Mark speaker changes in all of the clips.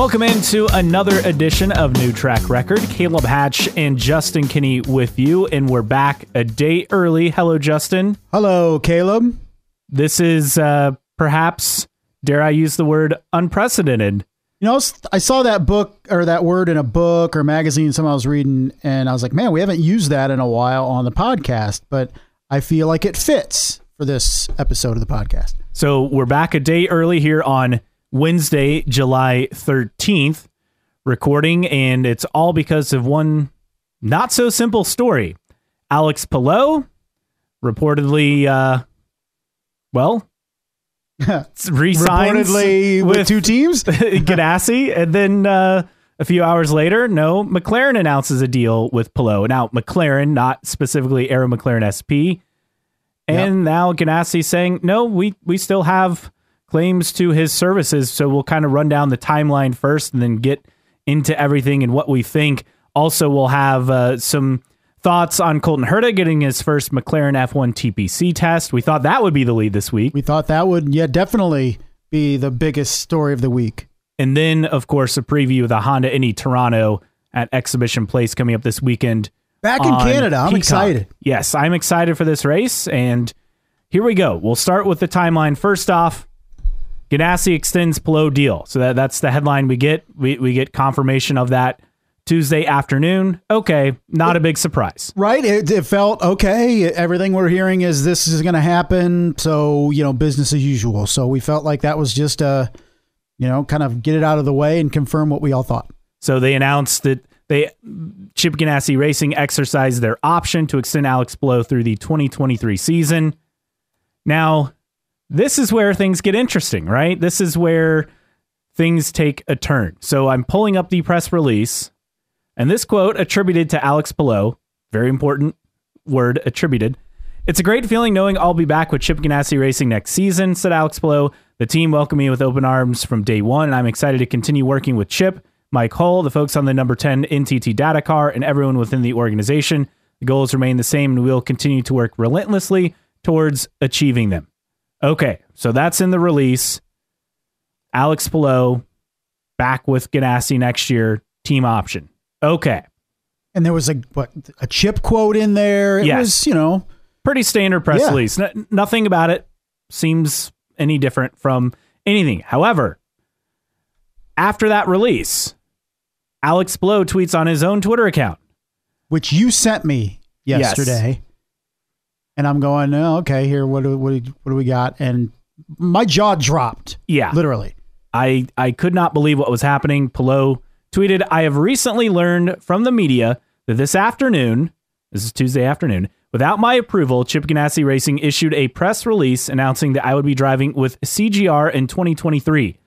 Speaker 1: Welcome into another edition of New Track Record. Caleb Hatch and Justin Kinney with you, and we're back a day early. Hello, Justin.
Speaker 2: Hello, Caleb.
Speaker 1: This is uh, perhaps, dare I use the word, unprecedented.
Speaker 2: You know, I saw that book or that word in a book or magazine something I was reading, and I was like, man, we haven't used that in a while on the podcast, but I feel like it fits for this episode of the podcast.
Speaker 1: So we're back a day early here on Wednesday, July 13th, recording, and it's all because of one not so simple story. Alex Palou reportedly, uh, well, resigns
Speaker 2: Reportedly with, two teams.
Speaker 1: Ganassi, and then uh, a few hours later, no, McLaren announces a deal with Palou. Now, McLaren, not specifically Arrow McLaren SP, and
Speaker 2: Yep.
Speaker 1: now Ganassi saying, no, we we still have claims to his services, so we'll kind of run down the timeline first, and then get into everything and what we think. Also, we'll have uh, some thoughts on Colton Herta getting his first McLaren F1 TPC test. We thought that would be the lead this week.
Speaker 2: we thought that would, yeah, definitely be the biggest story of the week.
Speaker 1: And then, of course, a preview of the Honda Indy Toronto at Exhibition Place coming up this weekend.
Speaker 2: Back in Canada, I'm
Speaker 1: Peacock.
Speaker 2: excited.
Speaker 1: Yes, I'm excited for this race. And here we go. We'll start with the timeline. First off, Ganassi extends Palou deal. So that, that's the headline we get. We, we get confirmation of that Tuesday afternoon. Okay, not a big surprise.
Speaker 2: Right? It, it felt okay. Everything we're hearing is this is going to happen. So, you know, business as usual. So we felt like that was just a, you know, kind of get it out of the way and confirm what we all thought.
Speaker 1: So they announced that they Chip Ganassi Racing exercised their option to extend Alex Palou through the 2023 season. Now, this is where things get interesting, right? This is where things take a turn. So I'm pulling up the press release, and this quote attributed to Alex Palou, very important word attributed. It's a great feeling knowing I'll be back with Chip Ganassi Racing next season, said Alex Palou. The team welcomed me with open arms from day one, and I'm excited to continue working with Chip, Mike Hull, the folks on the number 10 NTT data car, and everyone within the organization. The goals remain the same, and we'll continue to work relentlessly towards achieving them. Okay, so that's in the release. Alex Palou back with Ganassi next year, team option. Okay,
Speaker 2: And there was a what a chip quote in there. It
Speaker 1: Yes.
Speaker 2: was, you know,
Speaker 1: pretty standard press
Speaker 2: Yeah.
Speaker 1: release. N- nothing about it seems any different from anything. However, after that release, Alex Palou tweets on his own Twitter account.
Speaker 2: which you sent me
Speaker 1: Yes.
Speaker 2: And I'm going, oh, okay, here, what do, what, do, what do we got? And my jaw dropped,
Speaker 1: Yeah,
Speaker 2: literally.
Speaker 1: I, I could not believe what was happening. Palou tweeted, I have recently learned from the media that this afternoon, this is Tuesday afternoon, without my approval, Chip Ganassi Racing issued a press release announcing that I would be driving with CGR in 2023.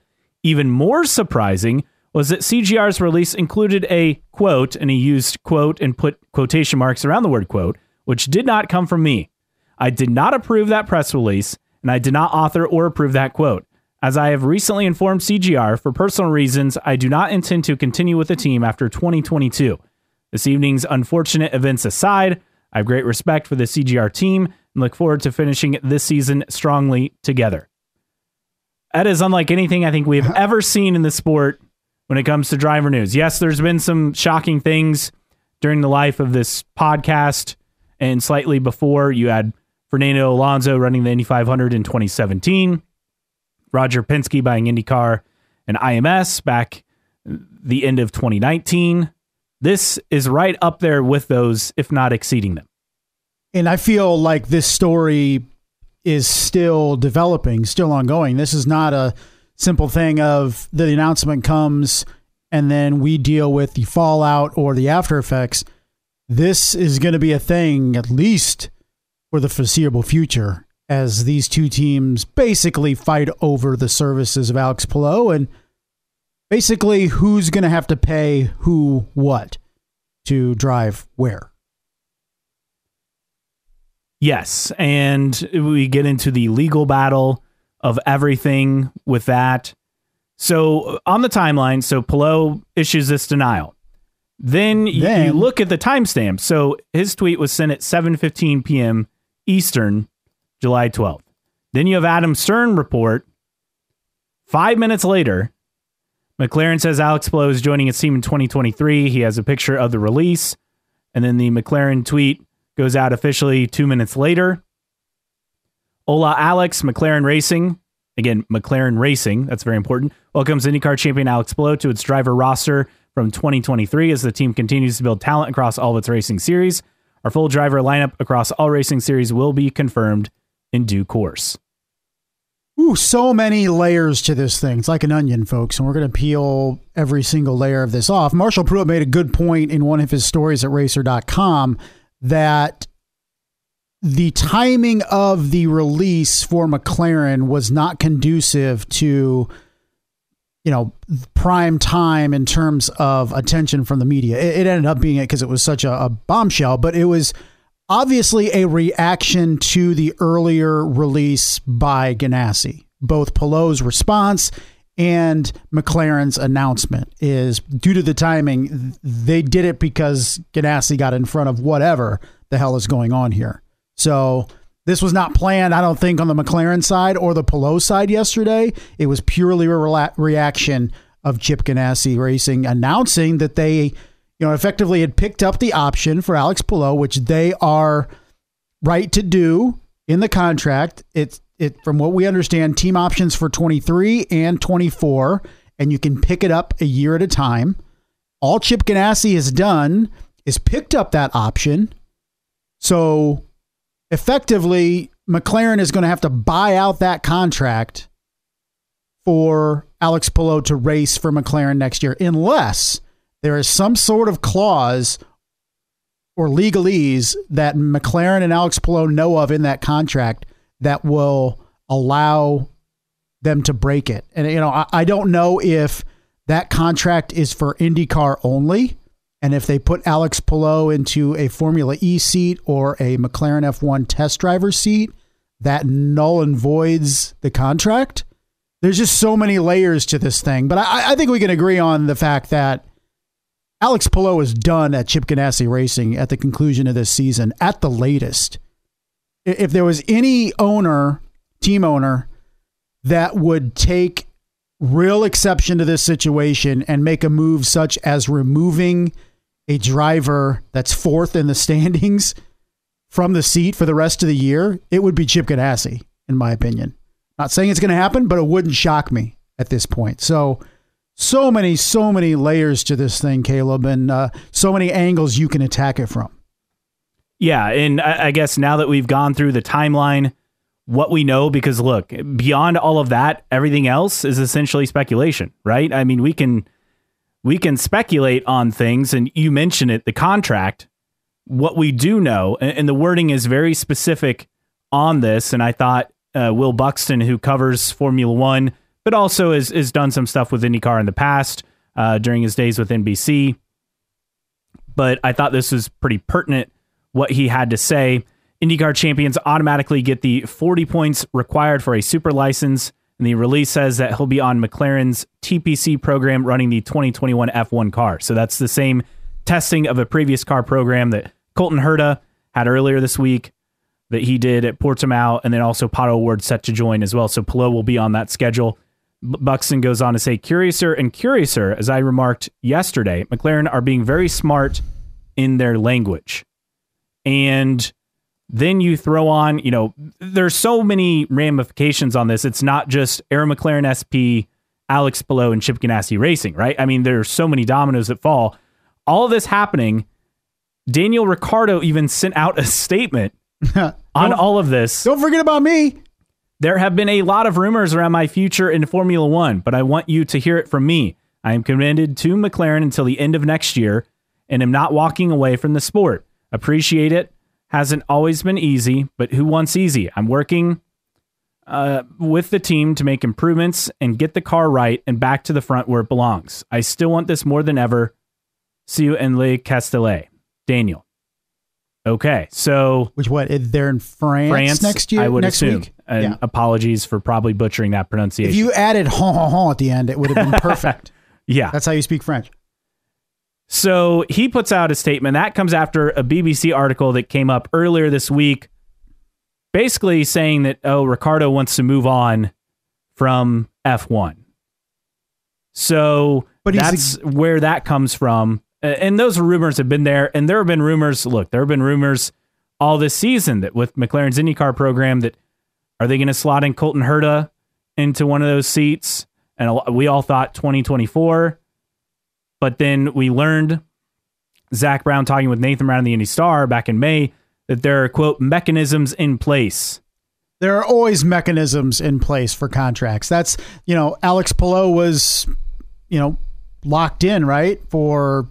Speaker 1: Even more surprising was that CGR's release included a quote, and he used quote and put quotation marks around the word quote, which did not come from me. I did not approve that press release, and I did not author or approve that quote. As I have recently informed CGR, for personal reasons, I do not intend to continue with the team after 2022. This evening's unfortunate events aside, I have great respect for the CGR team and look forward to finishing this season strongly together. That is unlike anything I think we have ever seen in the sport when it comes to driver news. Yes, there's been some shocking things during the life of this podcast and slightly before. You had Fernando Alonso running the Indy 500 in 2017, Roger Penske buying IndyCar and IMS back the end of 2019. This is right up there with those, if not exceeding them.
Speaker 2: And I feel like this story is still developing, still ongoing. This is not a simple thing of the announcement comes and then we deal with the fallout or the after effects. This is going to be a thing at least for the foreseeable future as these two teams basically fight over the services of Alex Palou and basically who's going to have to pay who what to drive where.
Speaker 1: Yes, and we get into the legal battle of everything with that. So on the timeline, so Palou issues this denial. Then, y- you look at the timestamp. So his tweet was sent at 7:15 p.m. Eastern, July 12th. Then you have Adam Stern report 5 minutes later McLaren says Alex Palou is joining its team in 2023. He has a picture of the release. And then the McLaren tweet goes out officially two minutes later. Hola, Alex, McLaren Racing. Again, McLaren Racing, that's very important. Welcomes IndyCar champion Alex Palou to its driver roster from 2023 as the team continues to build talent across all of its racing series. Our full driver lineup across all racing series will be confirmed in due course.
Speaker 2: Ooh, so many layers to this thing. It's like an onion, folks, and we're going to peel every single layer of this off. Marshall Pruett made a good point in one of his stories at racer.com that the timing of the release for McLaren was not conducive to you know prime time in terms of attention from the media. It, it ended up being it because it was such a, a bombshell, but it was obviously a reaction to the earlier release by Ganassi. Both Palou's response and McLaren's announcement is due to the timing. They did it because Ganassi got in front of whatever the hell is going on here. So this was not planned, I don't think, on the McLaren side or the Palou side yesterday. It was purely a re- reaction of Chip Ganassi Racing announcing that they you know, effectively had picked up the option for Alex Palou, which they are right to do in the contract. It's it from what we understand, team options for 23 and 24, and you can pick it up a year at a time. All Chip Ganassi has done is picked up that option. So effectively, McLaren is going to have to buy out that contract for Alex Palou to race for McLaren next year, unless there is some sort of clause or legalese that McLaren and Alex Palou know of in that contract that will allow them to break it. And you know, I, I don't know if that contract is for IndyCar only, and if they put Alex Palou into a Formula E seat or a McLaren F1 test driver seat, that null and voids the contract. There's just so many layers to this thing, but I, I think we can agree on the fact that Alex Palou is done at Chip Ganassi Racing at the conclusion of this season at the latest. If there was any owner, team owner, that would take real exception to this situation and make a move such as removing a driver that's fourth in the standings from the seat for the rest of the year, it would be Chip Ganassi, in my opinion. Not saying it's going to happen, but it wouldn't shock me at this point. So so many, so many layers to this thing, Caleb, and uh, so many angles you can attack it from.
Speaker 1: Yeah, and I, I guess now that we've gone through the timeline, what we know, because look, beyond all of that, everything else is essentially speculation, right? I mean, we can we can speculate on things, and you mentioned it, the contract. What we do know, and, and the wording is very specific on this, and I thought uh, Will Buxton, who covers Formula One but also has, has done some stuff with IndyCar in the past uh, during his days with NBC. But I thought this was pretty pertinent what he had to say. IndyCar champions automatically get the 40 points required for a super license. And the release says that he'll be on McLaren's TPC program running the 2021 F1 car. So that's the same testing of a previous car program that Colton Herta had earlier this week that he did at Portimao, and then also Pato O'Ward set to join as well. So Palou will be on that schedule. Buxton goes on to say, curiouser and curiouser, as I remarked yesterday, McLaren are being very smart in their language. And then you throw on, you know, there's so many ramifications on this. It's not just Arrow McLaren SP, Alex Palou, and Chip Ganassi Racing, right? I mean, there's so many dominoes that fall. All of this happening, Daniel Ricciardo even sent out a statement on all of this.
Speaker 2: Don't forget about me.
Speaker 1: There have been a lot of rumors around my future in Formula One, but I want you to hear it from me. I am committed to McLaren until the end of next year and am not walking away from the sport. Appreciate it. Hasn't always been easy, but who wants easy? I'm working uh, with the team to make improvements and get the car right and back to the front where it belongs. I still want this more than ever. See you in Le Castellet. Daniel. Okay, so
Speaker 2: which what they're in France, France next year?
Speaker 1: I would
Speaker 2: next
Speaker 1: assume.
Speaker 2: Week?
Speaker 1: And
Speaker 2: yeah.
Speaker 1: apologies for probably butchering that pronunciation.
Speaker 2: If you added hon hon hon at the end, it would have been perfect.
Speaker 1: yeah,
Speaker 2: that's how you speak French.
Speaker 1: So he puts out a statement that comes after a BBC article that came up earlier this week, basically saying that oh, Ricciardo wants to move on from F1. So
Speaker 2: But
Speaker 1: that's where that comes from. And those rumors have been there. And there have been rumors. Look, there have been rumors all this season that with McLaren's IndyCar program that are they going to slot in Colton Herta into one of those seats? And we all thought 2024. But then we learned Zak Brown talking with Nathan Brown in the Indy Star back in May that there are quote mechanisms in place.
Speaker 2: there are always mechanisms in place for contracts. That's you know, Alex Palou was, you know, locked in right for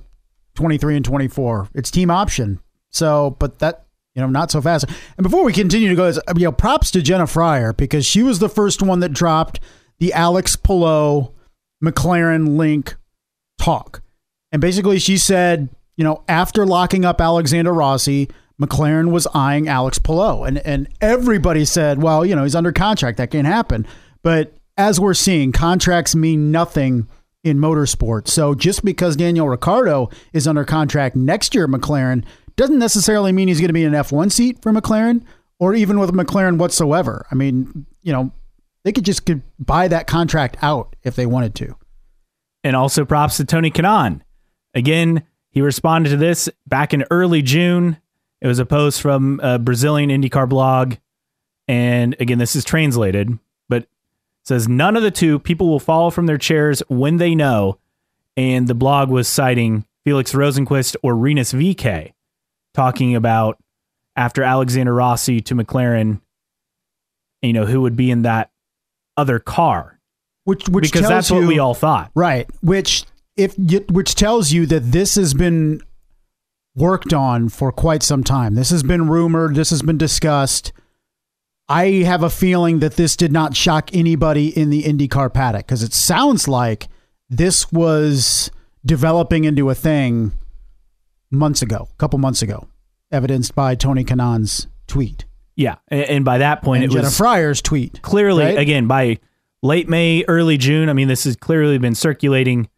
Speaker 2: twenty three and twenty four. It's team option. So, but that you know, not so fast. And before we continue to go, you know, props to Jenna Fryer because she was the first one that dropped the Alex Palou McLaren link talk. And basically, she said, you know, after locking up Alexander Rossi, McLaren was eyeing Alex Palou. And, and everybody said, well, you know, he's under contract. That can't happen. But as we're seeing, contracts mean nothing in motorsport. So just because Daniel Ricciardo is under contract next year at McLaren doesn't necessarily mean he's going to be in an F1 seat for McLaren or even with McLaren whatsoever. I mean, you know, they could just could buy that contract out if they wanted to.
Speaker 1: And also props to Tony Kanaan. Again, he responded to this back in early June. It was a post from a Brazilian IndyCar blog. And again, this is translated, but it says none of the two people will fall from their chairs when they know. And the blog was citing Felix Rosenqvist or Rinus VeeKay talking about after Alexander Rossi to McLaren, you know, who would be in that other car.
Speaker 2: Which which
Speaker 1: because that's
Speaker 2: you,
Speaker 1: what we all thought.
Speaker 2: Right. Which if which tells you that this has been worked on for quite some time. This has been rumored, this has been discussed. I have a feeling that this did not shock anybody in the IndyCar paddock because it sounds like this was developing into a thing months ago, a couple months ago, evidenced by Tony Kanaan's tweet
Speaker 1: Yeah, and, and by that point,
Speaker 2: and
Speaker 1: it
Speaker 2: Jenna
Speaker 1: was
Speaker 2: Fryer's tweet.
Speaker 1: clearly
Speaker 2: right?
Speaker 1: again by late May, early June. I mean, this has clearly been circulating,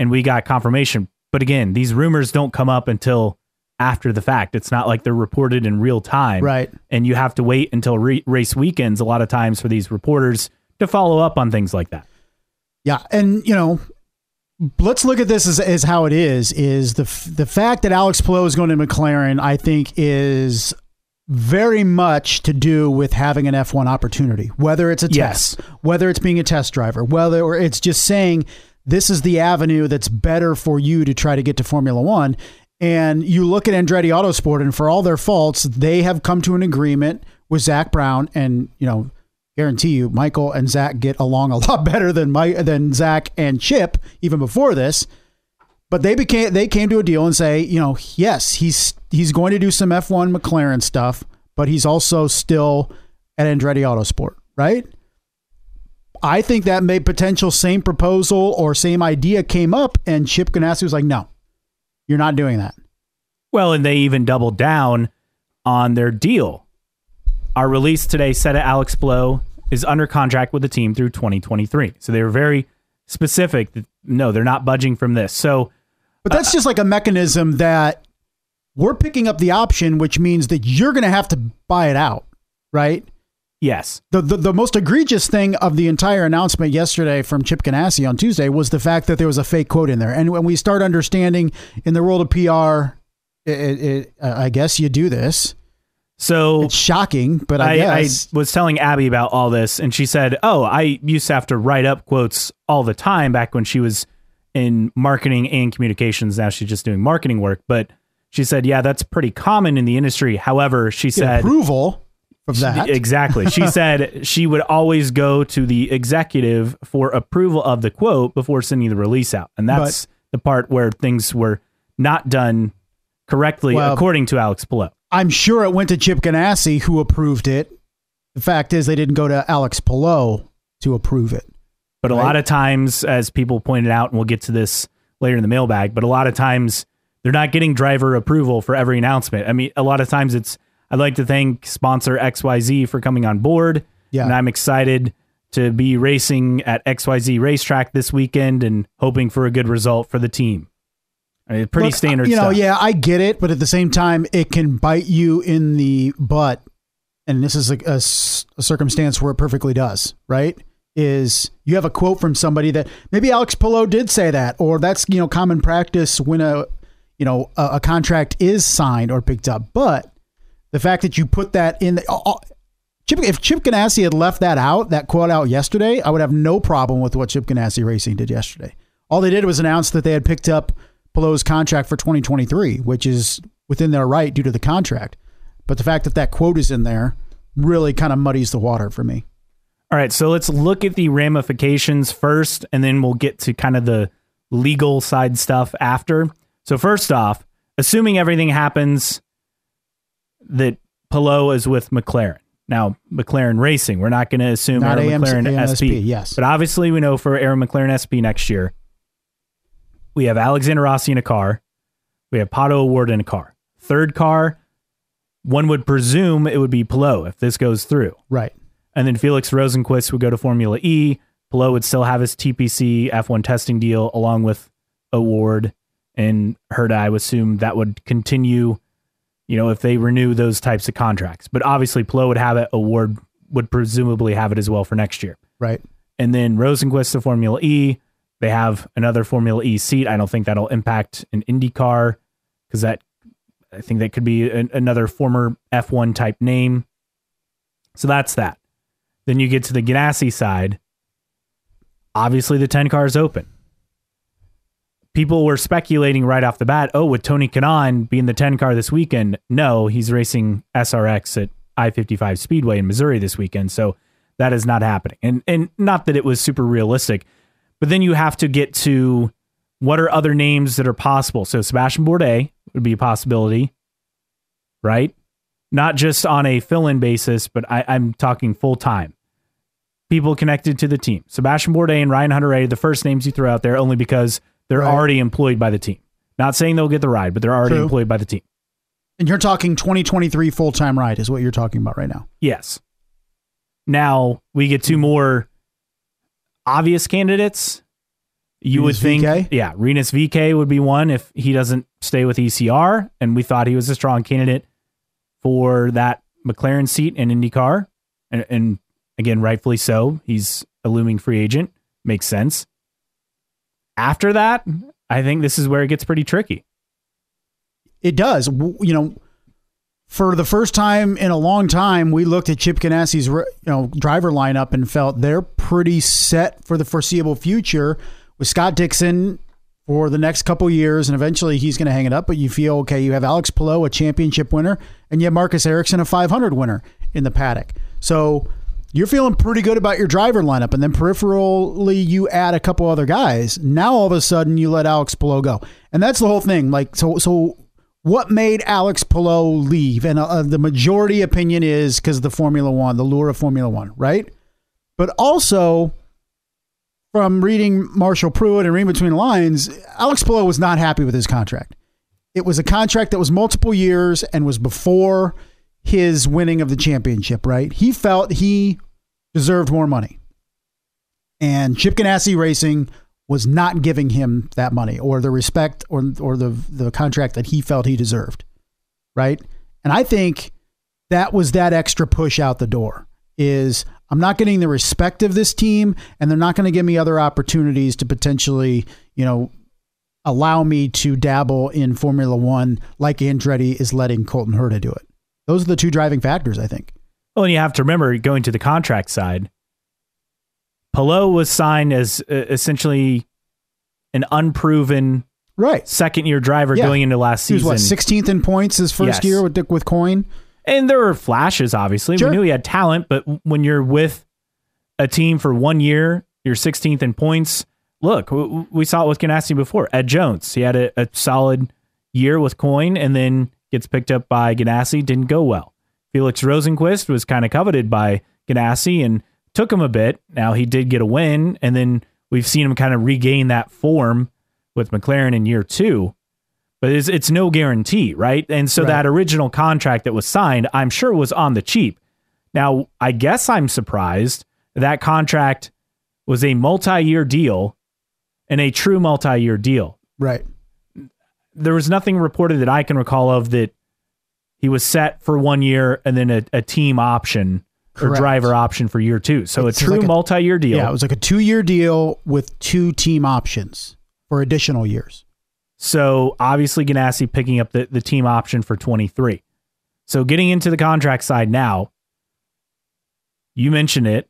Speaker 1: and we got confirmation. But again, these rumors don't come up until after the fact. It's not like they're reported in real time,
Speaker 2: Right.
Speaker 1: And you have to wait until re- race weekends a lot of times for these reporters to follow up on things like that.
Speaker 2: Yeah, and you know, let's look at this as, as how it is. Is the f- the fact that Alex Palou is going to McLaren, I think, is very much to do with having an F1 opportunity, whether it's a
Speaker 1: Yes.
Speaker 2: test, whether it's being a test driver, whether or it's just saying this is the avenue that's better for you to try to get to Formula One. And you look at Andretti Autosport, and for all their faults, they have come to an agreement with Zak Brown, and you know, guarantee you, Michael and Zach get along a lot better than Mike than Zach and Chip even before this. But they became they came to a deal and say, you know, yes, he's he's going to do some F1 McLaren stuff, but he's also still at Andretti Autosport, right? I think that may potential same proposal or same idea came up, and Chip Ganassi was like, "No, you're not doing that."
Speaker 1: Well, and they even doubled down on their deal. Our release today said that Alex Palou is under contract with the team through 2023. So they were very specific that no, they're not budging from this. So
Speaker 2: But that's uh, just like a mechanism that we're picking up the option, which means that you're going to have to buy it out, right?
Speaker 1: Yes,
Speaker 2: The, the the most egregious thing of the entire announcement yesterday from Chip Ganassi on Tuesday was the fact that there was a fake quote in there. And when we start understanding in the world of PR, it, it, it, uh, I guess you do this.
Speaker 1: so
Speaker 2: It's shocking, but I,
Speaker 1: I, I was telling Abby about all this, and she said, "Oh, I used to have to write up quotes all the time back when she was in marketing and communications. Now she's just doing marketing work." But she said, "Yeah, that's pretty common in the industry." However, she said,
Speaker 2: approval of that.
Speaker 1: Exactly. She said she would always go to the executive for approval of the quote before sending the release out. And that's the part where things were not done correctly,
Speaker 2: Well-
Speaker 1: according to Alex Palou.
Speaker 2: I'm sure it went to Chip Ganassi, who approved it. The fact is, they didn't go to Alex Palou to approve it.
Speaker 1: But a lot of times, as people pointed out, and we'll get to this later in the mailbag, but a lot of times they're not getting driver approval for every announcement. I mean, a lot of times it's, I'd like to thank sponsor XYZ for coming on board.
Speaker 2: Yeah.
Speaker 1: And I'm excited to be racing at XYZ racetrack this weekend and hoping for a good result for the team. I mean, pretty
Speaker 2: Look,
Speaker 1: standard
Speaker 2: You know,
Speaker 1: stuff.
Speaker 2: yeah, I get it, but at the same time, it can bite you in the butt. And this is a circumstance where it perfectly does, right? is you have a quote from somebody that maybe Alex Palou did say that, or that's you know common practice when a you know a, a contract is signed or picked up. But the fact that you put that in, uh, uh, Chip, if Chip Ganassi had left that out, that quote out yesterday, I would have no problem with what Chip Ganassi Racing did yesterday. All they did was announce that they had picked up Palou's contract for 2023, which is within their right due to the contract. But the fact that that quote is in there really kind of muddies the water for me.
Speaker 1: All right, so let's look at the ramifications first, and then we'll get to kind of the legal side stuff after. So, first off, assuming everything happens that Palou is with McLaren. Now, McLaren Racing, we're not going to assume
Speaker 2: Not
Speaker 1: Aaron
Speaker 2: AMC,
Speaker 1: McLaren
Speaker 2: AMSP,
Speaker 1: SP.
Speaker 2: yes.
Speaker 1: But obviously, we know for Arrow McLaren SP next year, we have Alexander Rossi in a car. We have Pato O'Ward in a car. Third car, one would presume it would be Palou if this goes through.
Speaker 2: Right.
Speaker 1: And then Felix Rosenqvist would go to Formula E. Palou would still have his TPC F1 testing deal along with O'Ward and Herta. I would assume that would continue, you know, if they renew those types of contracts. But obviously, Palou would have it. O'Ward would presumably have it as well for next year.
Speaker 2: Right.
Speaker 1: And then Rosenqvist to Formula E. They have another Formula E seat. I don't think that'll impact an IndyCar because that I think that could be an, another former F1 type name. So that's that. Then you get to the Ganassi side. Obviously, the 10 car is open. People were speculating right off the bat oh, with Tony Kanaan being the 10 car this weekend, no, he's racing SRX at I 55 Speedway in Missouri this weekend. So that is not happening. And, and not that it was super realistic, but then you have to get to what are other names that are possible. So Sebastian Bourdais would be a possibility, right? Not just on a fill in basis, but I, I'm talking full time. People connected to the team. Sebastian Bourdais and Ryan Hunter the first names you throw out there only because they're
Speaker 2: Right.
Speaker 1: already employed by the team. Not saying they'll get the ride, but they're already
Speaker 2: True.
Speaker 1: employed by the team.
Speaker 2: And you're talking 2023 full time ride is what you're talking about right now.
Speaker 1: Yes. Now we get two more obvious candidates. You would think,
Speaker 2: VeeKay?
Speaker 1: yeah, Rinus VeeKay would be one if he doesn't stay with ECR, and we thought he was a strong candidate for that McLaren seat in IndyCar, and, and again, rightfully so. He's a looming free agent, makes sense. After that, I think this is where it gets pretty tricky.
Speaker 2: It does. You know, for the first time in a long time, we looked at Chip Ganassi's you know driver lineup and felt they're pretty set for the foreseeable future with Scott Dixon for the next couple years, and eventually he's going to hang it up. But you feel okay. You have Alex Palou, a championship winner, and you have Marcus Ericsson, a 500 winner in the paddock. So you're feeling pretty good about your driver lineup, and then peripherally you add a couple other guys. Now all of a sudden you let Alex Palou go, and that's the whole thing. Like so, so what made Alex Palou leave? And uh, the majority opinion is because of the Formula One, the lure of Formula One, right? But also from reading Marshall Pruett and reading between the lines, Alex Palou was not happy with his contract. It was a contract that was multiple years and was before his winning of the championship, right? He felt he deserved more money. And Chip Ganassi Racing was not giving him that money or the respect or or the the contract that he felt he deserved. Right? And I think that was that extra push out the door is I'm not getting the respect of this team and they're not going to give me other opportunities to potentially, you know, allow me to dabble in Formula 1 like Andretti is letting Colton Herta do it. Those are the two driving factors, I think.
Speaker 1: Well, and you have to remember going to the contract side. Palou was signed as uh, essentially an unproven
Speaker 2: Right.
Speaker 1: second year driver
Speaker 2: Yeah.
Speaker 1: going into last season.
Speaker 2: He was what 16th in points his first
Speaker 1: Yes.
Speaker 2: year with Dick with Coyne.
Speaker 1: And there were flashes, obviously.
Speaker 2: Sure.
Speaker 1: We knew he had talent, but when you're with a team for one year, you're 16th in points. Look, w- we saw it with Ganassi before. Ed Jones, he had a, a solid year with Coyne and then gets picked up by Ganassi, didn't go well. Felix Rosenqvist was kind of coveted by Ganassi and took him a bit. Now he did get a win, and then we've seen him kind of regain that form with McLaren in year two but it's, it's no guarantee, right? And so
Speaker 2: Right.
Speaker 1: that original contract that was signed, I'm sure was on the cheap. Now, I guess I'm surprised that contract was a multi-year deal and a true multi-year deal.
Speaker 2: Right.
Speaker 1: There was nothing reported that I can recall of that he was set for one year and then a, a team option or driver option for year two. So
Speaker 2: It's
Speaker 1: a true
Speaker 2: like a-
Speaker 1: multi-year deal.
Speaker 2: Yeah, it was like a two year deal with two team options for additional years.
Speaker 1: So obviously Ganassi picking up the, the team option for 23. So getting into the contract side now, you mentioned it.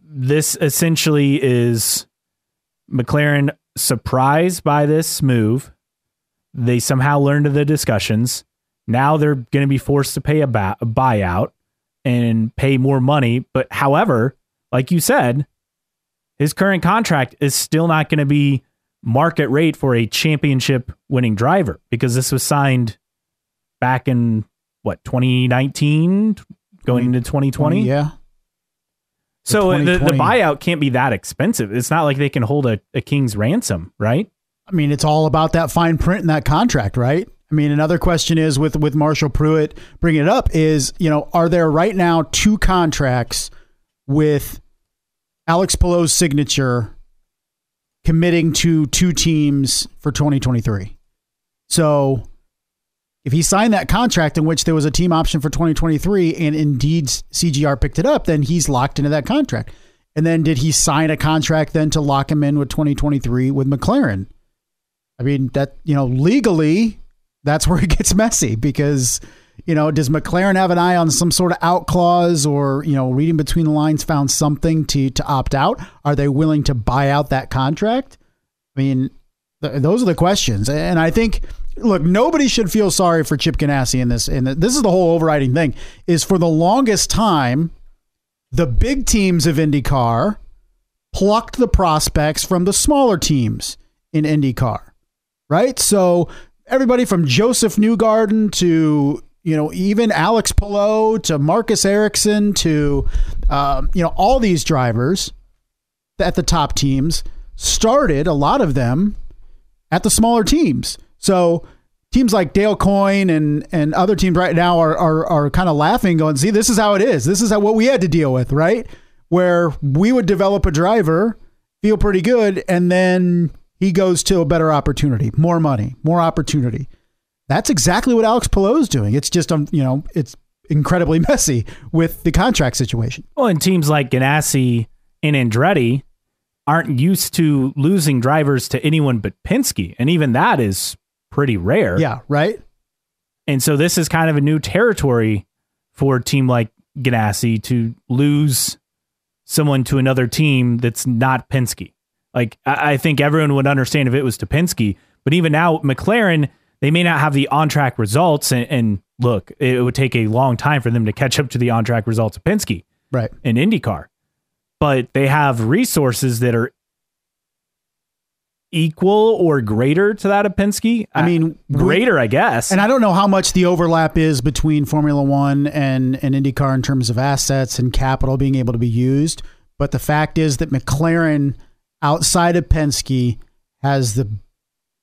Speaker 1: This essentially is McLaren surprised by this move. They somehow learned of the discussions. Now they're going to be forced to pay a, ba- a buyout and pay more money. But however, like you said, his current contract is still not going to be market rate for a championship winning driver because this was signed back in what 2019 going into 2020
Speaker 2: Yeah.
Speaker 1: so uh, the,
Speaker 2: the
Speaker 1: buyout can't be that expensive it's not like they can hold a, a king's ransom right
Speaker 2: I mean, it's all about that fine print in that contract, right? I mean, another question is with with Marshall Pruett bringing it up is, you know, are there right now two contracts with Alex Palou's signature committing to two teams for 2023? So, if he signed that contract in which there was a team option for 2023 and indeed CGR picked it up, then he's locked into that contract. And then did he sign a contract then to lock him in with 2023 with McLaren? I mean, that, you know, legally, that's where it gets messy because, you know, does McLaren have an eye on some sort of out clause or, you know, reading between the lines found something to to opt out? Are they willing to buy out that contract? I mean, th- those are the questions. And I think look, nobody should feel sorry for Chip Ganassi in this and this is the whole overriding thing is for the longest time the big teams of IndyCar plucked the prospects from the smaller teams in IndyCar right? So everybody from Joseph Newgarden to you know even Alex Palou to Marcus Ericsson to um, you know all these drivers at the top teams started a lot of them at the smaller teams. So teams like Dale Coyne and and other teams right now are are, are kind of laughing, going, "See, this is how it is. This is how, what we had to deal with, right?" Where we would develop a driver, feel pretty good, and then he goes to a better opportunity, more money, more opportunity. That's exactly what Alex Palou is doing. It's just um, you know, it's incredibly messy with the contract situation.
Speaker 1: well and teams like ganassi and andretti aren't used to losing drivers to anyone but penske and even that is pretty rare
Speaker 2: Yeah, right.
Speaker 1: And so this is kind of a new territory for a team like Ganassi to lose someone to another team that's not Penske. Like I, I think everyone would understand if it was to Penske, but even now McLaren, they may not have the on track results. And, and look, it would take a long time for them to catch up to the on track results of Penske
Speaker 2: Right.
Speaker 1: in IndyCar, but they have resources that are equal or greater to that of Penske.
Speaker 2: I mean, uh, we-
Speaker 1: greater, I guess.
Speaker 2: And I don't know how much the overlap is between Formula One and, and IndyCar in terms of assets and capital being able to be used. But the fact is that McLaren, outside of Penske, has the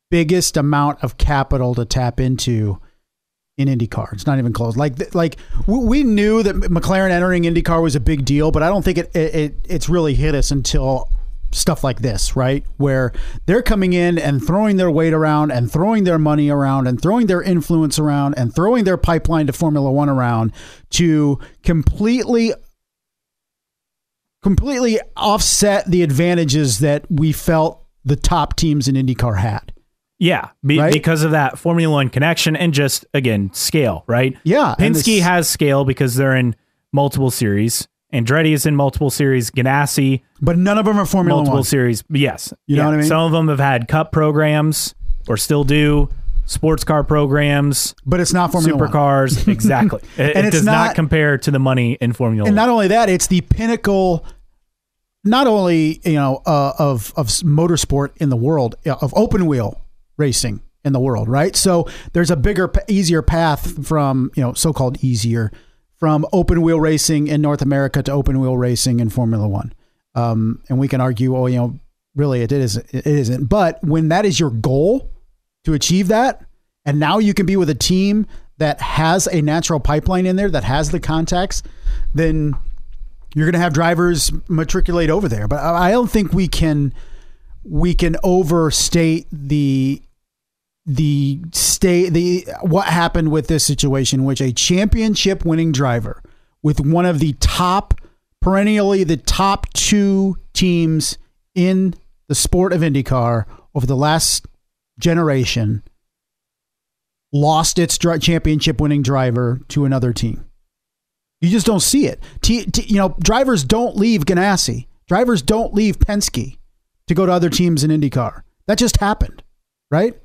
Speaker 2: biggest amount of capital to tap into in IndyCar. It's not even close. Like like we- knew that McLaren entering IndyCar was a big deal, but I don't think it, it, it it's really hit us until stuff like this, right? Where they're coming in and throwing their weight around and throwing their money around and throwing their influence around and throwing their pipeline to Formula 1 around to completely completely offset the advantages that we felt the top teams in IndyCar had.
Speaker 1: Yeah, be,
Speaker 2: Right?
Speaker 1: because of that Formula One connection and just again scale, right?
Speaker 2: Yeah,
Speaker 1: Penske
Speaker 2: this-
Speaker 1: has scale because they're in multiple series. Andretti is in multiple series. Ganassi
Speaker 2: But none of them are Formula One
Speaker 1: multiple
Speaker 2: 1.
Speaker 1: series. Yes,
Speaker 2: You know what I mean?
Speaker 1: Some of them have had Cup programs or still do sports car programs,
Speaker 2: But it's not Formula 1.
Speaker 1: supercars. exactly, it,
Speaker 2: And
Speaker 1: it does not,
Speaker 2: not-
Speaker 1: compare to the money in Formula One.
Speaker 2: and
Speaker 1: One.
Speaker 2: not only that, it's the pinnacle, not only you know uh, of of motorsport in the world, of open wheel racing in the world, right? So there's a bigger, easier path from you know so-called easier from open wheel racing in North America to open wheel racing in Formula One. Um, and we can argue, oh, you know, really it is it isn't. But when that is your goal to achieve that, and now you can be with a team that has a natural pipeline in there that has the contacts, then you're going to have drivers matriculate over there. But I don't think we can we can overstate the the state the what happened with this situation, which a championship winning driver with one of the top, perennially the top two teams in the sport of IndyCar over the last generation, lost its championship winning driver to another team. You just don't see it. T, t, you know, drivers don't leave Ganassi. Drivers don't leave Penske to go to other teams in IndyCar. That just happened, right?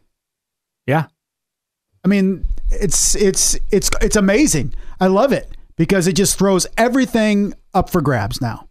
Speaker 1: Yeah.
Speaker 2: I mean, it's it's it's it's amazing. I love it because it just throws everything up for grabs now.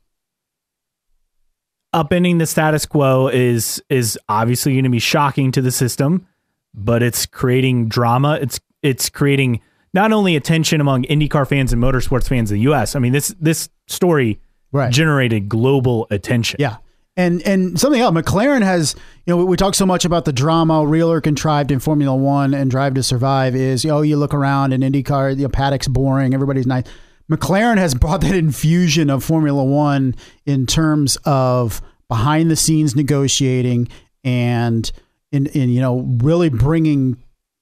Speaker 1: Upending the status quo is is obviously going to be shocking to the system, but it's creating drama. It's it's creating not only attention among IndyCar fans and motorsports fans in the U.S. I mean this this story
Speaker 2: right.
Speaker 1: generated global attention.
Speaker 2: Yeah, and and something else, McLaren has, you know, we, we talk so much about the drama, real or contrived in Formula One and Drive to Survive is, you know, you look around in IndyCar, you know, paddock's boring, everybody's nice. McLaren has brought that infusion of Formula One in terms of behind the scenes negotiating and in, in you know, really bringing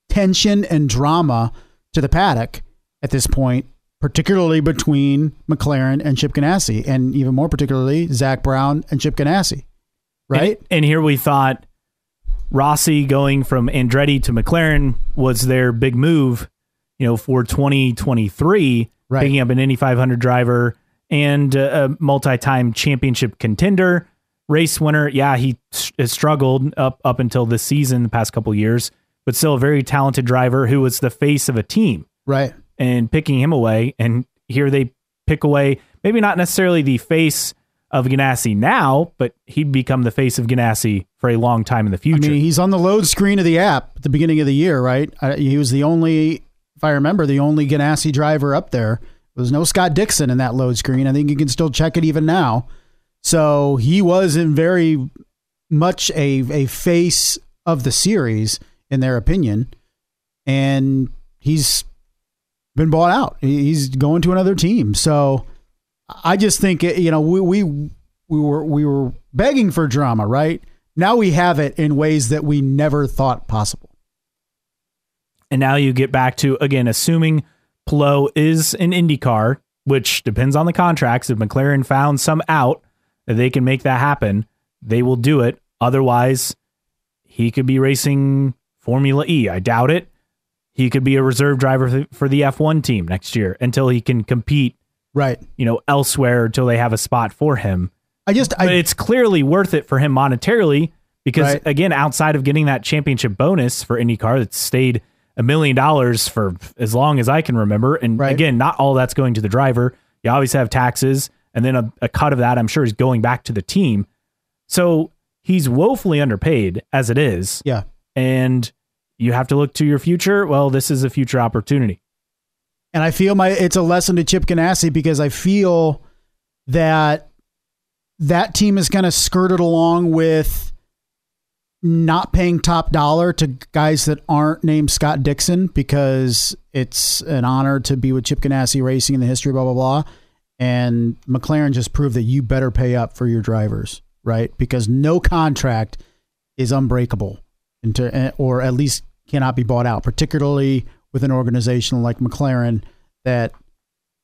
Speaker 2: tension and drama to the paddock at this point particularly between McLaren and Chip Ganassi, and even more particularly Zak Brown and Chip Ganassi. Right?
Speaker 1: And, and, here we thought Rossi going from Andretti to McLaren was their big move, you know, for 2023, right. picking up an Indy 500 driver and a multi-time championship contender, race winner. Yeah, he has struggled up up until this season, the past couple years, but still a very talented driver who was the face of a team.
Speaker 2: Right
Speaker 1: and picking him away. And here they pick away, maybe not necessarily the face of Ganassi now, but he'd become the face of Ganassi for a long time in the future.
Speaker 2: I mean, he's on the load screen of the app at the beginning of the year, right? Uh, he was the only, if I remember, the only Ganassi driver up there. Was no Scott Dixon in that load screen. I think you can still check it even now. So he was in very much a, a face of the series, in their opinion. And he's been bought out. He's going to another team. So I just think eh, you know we we we were we were begging for drama, right? Now we have it in ways that we never thought possible.
Speaker 1: And now you get back to again assuming Palou is an IndyCar, which depends on the contracts. If McLaren found some out that they can make that happen, they will do it. Otherwise, he could be racing Formula E. I doubt it he could be a reserve driver for the F1 team next year until he can compete
Speaker 2: right
Speaker 1: you know elsewhere until they have a spot for him
Speaker 2: i just
Speaker 1: but it's clearly worth it for him monetarily because right. again outside of getting that championship bonus for IndyCar that stayed a million dollars for as long as I can remember and right. again not all that's going to the driver you always have taxes and then a, a cut of that I'm sure is going back to the team so he's woefully underpaid as it is
Speaker 2: yeah
Speaker 1: and you have to look to your future. Well, this is a future opportunity.
Speaker 2: And I feel my it's a lesson to Chip Ganassi because I feel that that team is kind of skirted along with not paying top dollar to guys that aren't named Scott Dixon because it's an honor to be with Chip Ganassi Racing in the history, blah blah blah. And McLaren just proved that you better pay up for your drivers, right? Because no contract is unbreakable into, eh, or at least cannot be bought out, particularly with an organization like McLaren that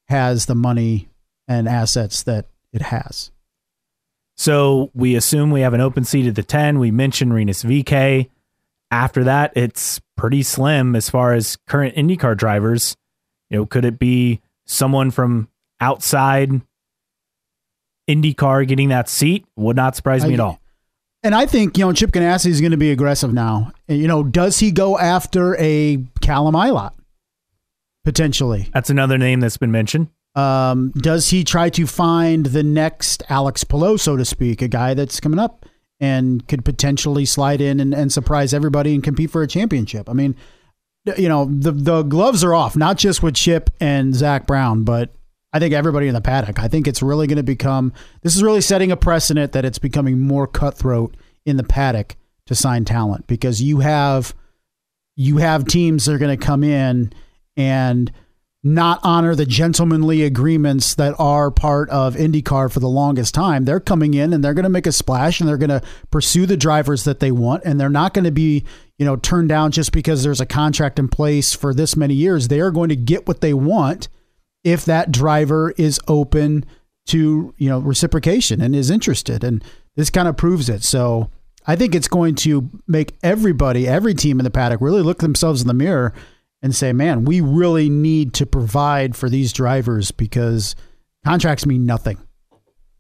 Speaker 2: has the money and assets that it has.
Speaker 1: So we assume we have an open seat at the 10. We mentioned Rinus VeeKay. After that, it's pretty slim as far as current IndyCar drivers. You know, could it be someone from outside IndyCar getting that seat? Would not surprise me I, at all.
Speaker 2: And I think, you know, Chip Ganassi is going to be aggressive now. You know, does he go after a Callum Ilott? Potentially.
Speaker 1: That's another name that's been mentioned.
Speaker 2: Um, does he try to find the next Alex Palou, so to speak, a guy that's coming up and could potentially slide in and, and surprise everybody and compete for a championship? I mean, you know, the the gloves are off, not just with Chip and Zak Brown, but I think everybody in the paddock. I think it's really going to become this is really setting a precedent that it's becoming more cutthroat in the paddock to sign talent because you have you have teams that are going to come in and not honor the gentlemanly agreements that are part of IndyCar for the longest time. They're coming in and they're going to make a splash and they're going to pursue the drivers that they want and they're not going to be, you know, turned down just because there's a contract in place for this many years. They are going to get what they want if that driver is open to you know reciprocation and is interested and this kind of proves it so i think it's going to make everybody every team in the paddock really look themselves in the mirror and say man we really need to provide for these drivers because contracts mean nothing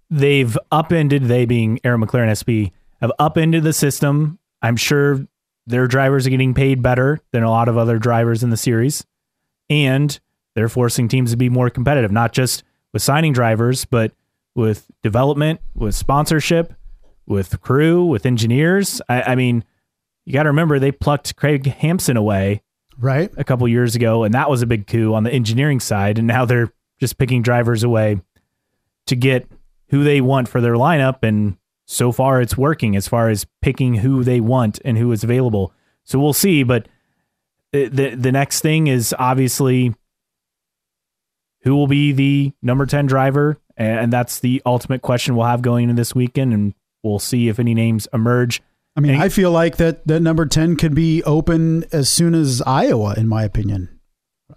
Speaker 1: they've upended they being Arrow McLaren SP have upended the system i'm sure their drivers are getting paid better than a lot of other drivers in the series and they're forcing teams to be more competitive not just with signing drivers, but with development, with sponsorship, with crew, with engineers. I, I mean, you got to remember they plucked Craig Hampson away
Speaker 2: right
Speaker 1: a couple years ago, and that was a big coup on the engineering side. And now they're just picking drivers away to get who they want for their lineup. And so far, it's working as far as picking who they want and who is available. So we'll see. But uh, the the next thing is obviously who will be the number 10 driver? And that's the ultimate question we'll have going into this weekend. And we'll see if any names emerge.
Speaker 2: I mean, I feel like that, that number 10 could be open as soon as Iowa, in my opinion.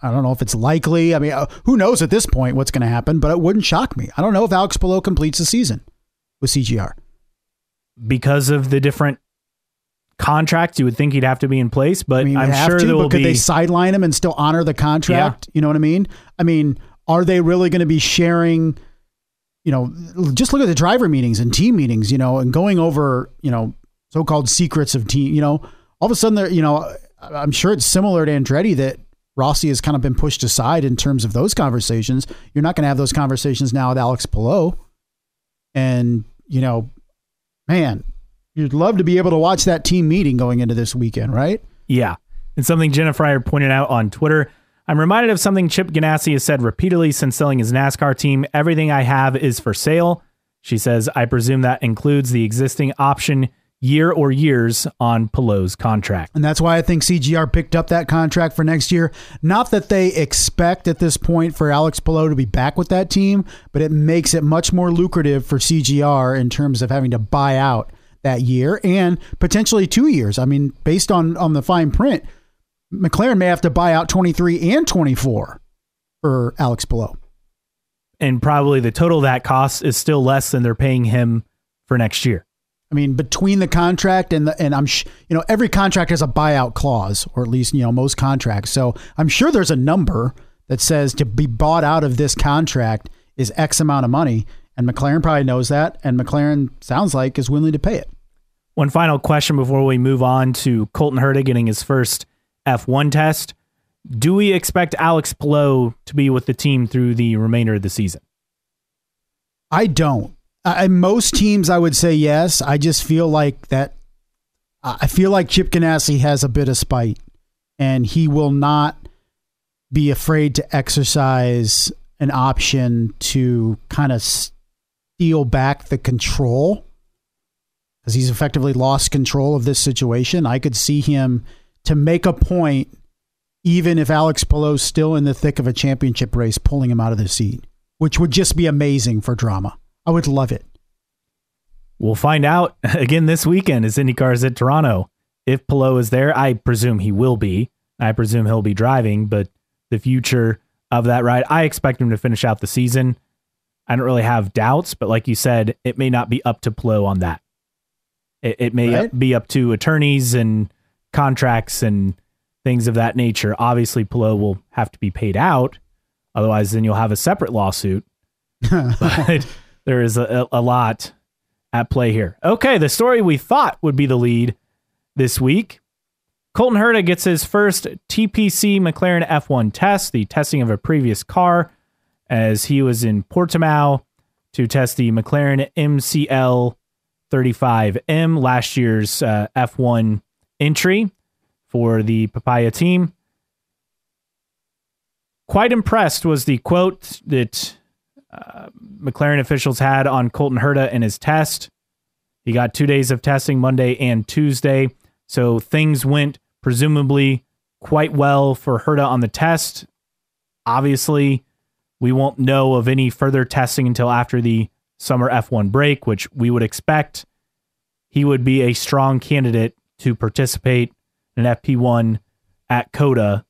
Speaker 2: I don't know if it's likely. I mean, uh, who knows at this point what's going to happen, but it wouldn't shock me. I don't know if Alex Palou completes the season with CGR.
Speaker 1: Because of the different contracts, you would think he'd have to be in place, but I mean, I'm sure
Speaker 2: to,
Speaker 1: there will
Speaker 2: but could
Speaker 1: be...
Speaker 2: they sideline him and still honor the contract? Yeah. You know what I mean? I mean, are they really going to be sharing? You know, just look at the driver meetings and team meetings. You know, and going over you know so-called secrets of team. You know, all of a sudden, they're you know, I'm sure it's similar to Andretti that Rossi has kind of been pushed aside in terms of those conversations. You're not going to have those conversations now with Alex Palou. And, you know, man, you'd love to be able to watch that team meeting going into this weekend, right?
Speaker 1: Yeah. And something Jenna Fryer pointed out on Twitter I'm reminded of something Chip Ganassi has said repeatedly since selling his NASCAR team everything I have is for sale. She says, I presume that includes the existing option year or years on Palou's contract.
Speaker 2: And that's why I think CGR picked up that contract for next year. Not that they expect at this point for Alex Palou to be back with that team, but it makes it much more lucrative for CGR in terms of having to buy out that year and potentially two years. I mean, based on on the fine print, McLaren may have to buy out 23 and 24 for Alex Palou.
Speaker 1: And probably the total that cost is still less than they're paying him for next year.
Speaker 2: I mean, between the contract and the, and I'm, sh- you know, every contract has a buyout clause, or at least, you know, most contracts. So I'm sure there's a number that says to be bought out of this contract is X amount of money. And McLaren probably knows that. And McLaren sounds like is willing to pay it.
Speaker 1: One final question before we move on to Colton Herta getting his first F1 test. Do we expect Alex Palou to be with the team through the remainder of the season?
Speaker 2: I don't. I, most teams, I would say yes. I just feel like that. I feel like Chip Ganassi has a bit of spite, and he will not be afraid to exercise an option to kind of steal back the control because he's effectively lost control of this situation. I could see him to make a point, even if Alex Palou's still in the thick of a championship race, pulling him out of the seat, which would just be amazing for drama. I would love it.
Speaker 1: We'll find out again this weekend as IndyCar is at Toronto. If Palou is there, I presume he will be. I presume he'll be driving, but the future of that ride, I expect him to finish out the season. I don't really have doubts, but like you said, it may not be up to Palou on that. It, it may right? be up to attorneys and contracts and things of that nature. Obviously, Palou will have to be paid out. Otherwise, then you'll have a separate lawsuit. but there is a, a lot at play here. Okay, the story we thought would be the lead this week. Colton Herta gets his first TPC McLaren F1 test, the testing of a previous car, as he was in Portimao to test the McLaren MCL 35M, last year's uh, F1 entry for the Papaya team. Quite impressed was the quote that McLaren officials had on Colton Herta in his test. He got two days of testing, Monday and Tuesday. So things went presumably quite well for Herta on the test. Obviously, we won't know of any further testing until after the summer F1 break, which we would expect he would be a strong candidate to participate in FP1 at COTA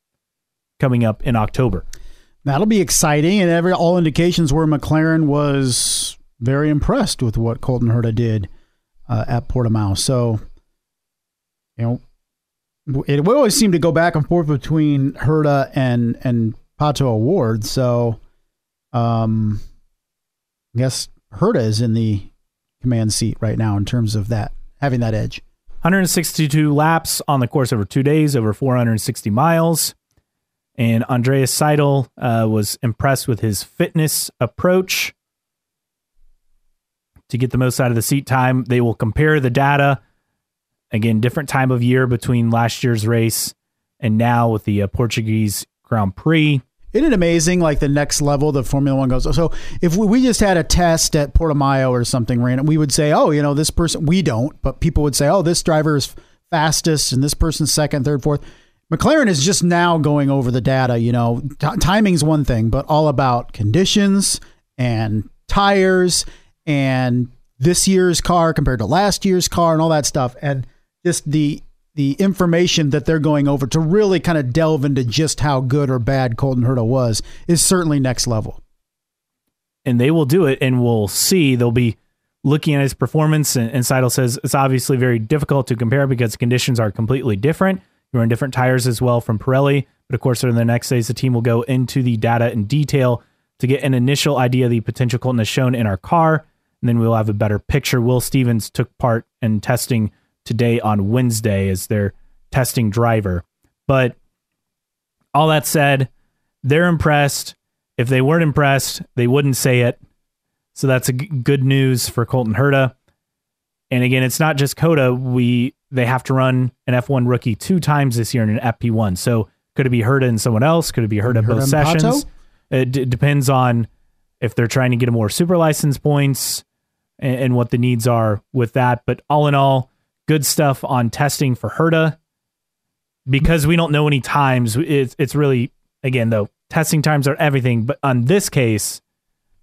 Speaker 1: coming up in October.
Speaker 2: That'll be exciting, and every all indications were McLaren was very impressed with what Colton Herta did uh, at Portimao. So, you know, it will always seem to go back and forth between Herta and and Pato O'Ward. So, um, I guess Herta is in the command seat right now in terms of that having that edge.
Speaker 1: 162 laps on the course over two days, over 460 miles. And Andreas Seidl uh, was impressed with his fitness approach to get the most out of the seat time. They will compare the data again, different time of year between last year's race and now with the uh, Portuguese Grand Prix.
Speaker 2: Isn't it amazing? Like the next level, the Formula One goes. So if we just had a test at Portimao or something random, we would say, oh, you know, this person. We don't, but people would say, oh, this driver is fastest, and this person's second, third, fourth. McLaren is just now going over the data. You know, t- timing's one thing, but all about conditions and tires and this year's car compared to last year's car and all that stuff, and just the the information that they're going over to really kind of delve into just how good or bad Colton Herta was is certainly next level.
Speaker 1: And they will do it, and we'll see. They'll be looking at his performance, and, and Seidl says it's obviously very difficult to compare because conditions are completely different. You're on different tires as well from Pirelli, but of course, in the next days, the team will go into the data in detail to get an initial idea of the potential Colton has shown in our car, and then we'll have a better picture. Will Stevens took part in testing today on Wednesday as their testing driver. But all that said, they're impressed. If they weren't impressed, they wouldn't say it. So that's good news for Colton Herta. And again, it's not just COTA. We they have to run an F1 rookie two times this year in an FP1. So could it be Herta and someone else? Could it be Herta both sessions?
Speaker 2: Pato?
Speaker 1: It d- depends on if they're trying to get a more super license points and, and what the needs are with that. But all in all, good stuff on testing for Herta because we don't know any times. It's it's really again though testing times are everything, but on this case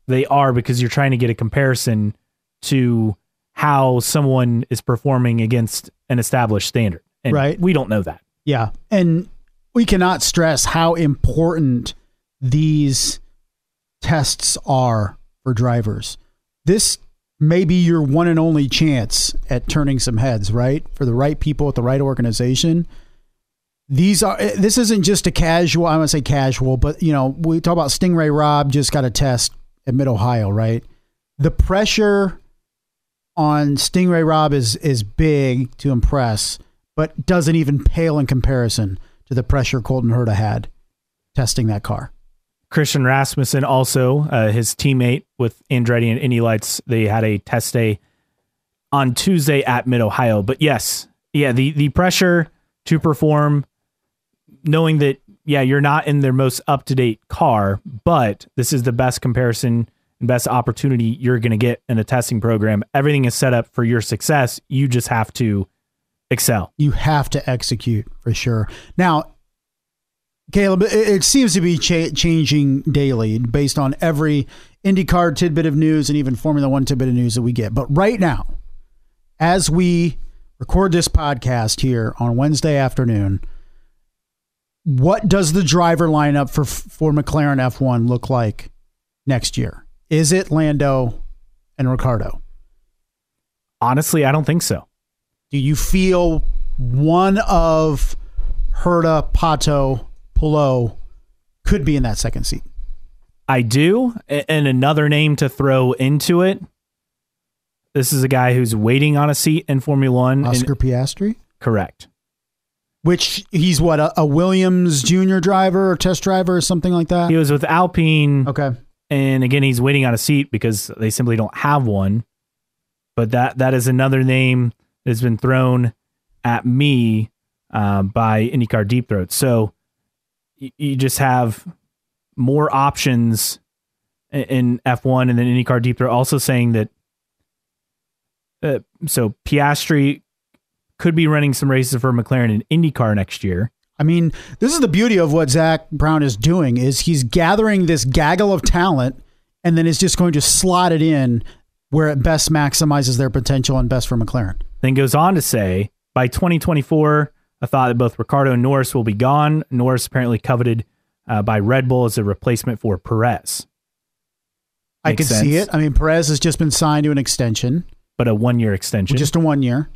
Speaker 1: they are because you're trying to get a comparison to how someone is performing against an established standard, and
Speaker 2: Right.
Speaker 1: we don't know that.
Speaker 2: Yeah. And we cannot stress how important these tests are for drivers. This may be your one and only chance at turning some heads, right? For the right people at the right organization. These are eh, this isn't just a casual, I want to say casual, but you know, we talk about Sting Ray Robb just got a test at Mid Ohio, right? The pressure on Sting Ray Robb is is big to impress, but doesn't even pale in comparison to the pressure Colton Herta had testing that car.
Speaker 1: Christian Rasmussen also, uh, his teammate with Andretti and Indy Lights, they had a test day on Tuesday at Mid Ohio. But yes, yeah, the the pressure to perform, knowing that yeah, you're not in their most up to date car, but this is the best comparison best opportunity you're going to get in a testing program. Everything is set up for your success. You just have to excel.
Speaker 2: You have to execute for sure. Now, Caleb, it, seems to be cha- changing daily based on every IndyCar tidbit of news and even Formula One tidbit of news that we get. But right now, as we record this podcast here on Wednesday afternoon, what does the driver lineup for for McLaren F1 look like next year? Is it Lando and Ricciardo?
Speaker 1: Honestly, I don't think so.
Speaker 2: Do you feel one of Herta, Pato, Palou could be in that second seat?
Speaker 1: I do. And another name to throw into it. This is a guy who's waiting on a seat in Formula One. and-
Speaker 2: Oscar Piastri,
Speaker 1: correct.
Speaker 2: which he's what a, a Williams junior driver or test driver or something like that.
Speaker 1: He was with Alpine,
Speaker 2: Okay,
Speaker 1: and again, he's waiting on a seat because they simply don't have one. But that that is another name that has been thrown at me uh, by IndyCar Deep Throat. So y- you just have more options i- in F1, and then IndyCar Deep Throat also saying that. Uh, so Piastri could be running some races for McLaren in IndyCar next year.
Speaker 2: I mean this is the beauty of what Zak Brown is doing is he's gathering this gaggle of talent and then is just going to slot it in where it best maximizes their potential and best for McLaren.
Speaker 1: Then goes on to say by 2024, I thought that both Ricciardo and Norris will be gone. Norris apparently coveted uh, by Red Bull as a replacement for Perez.
Speaker 2: I could
Speaker 1: Makes
Speaker 2: see it. I mean, Perez has just been signed to an extension,
Speaker 1: but a one year extension.
Speaker 2: just a one year.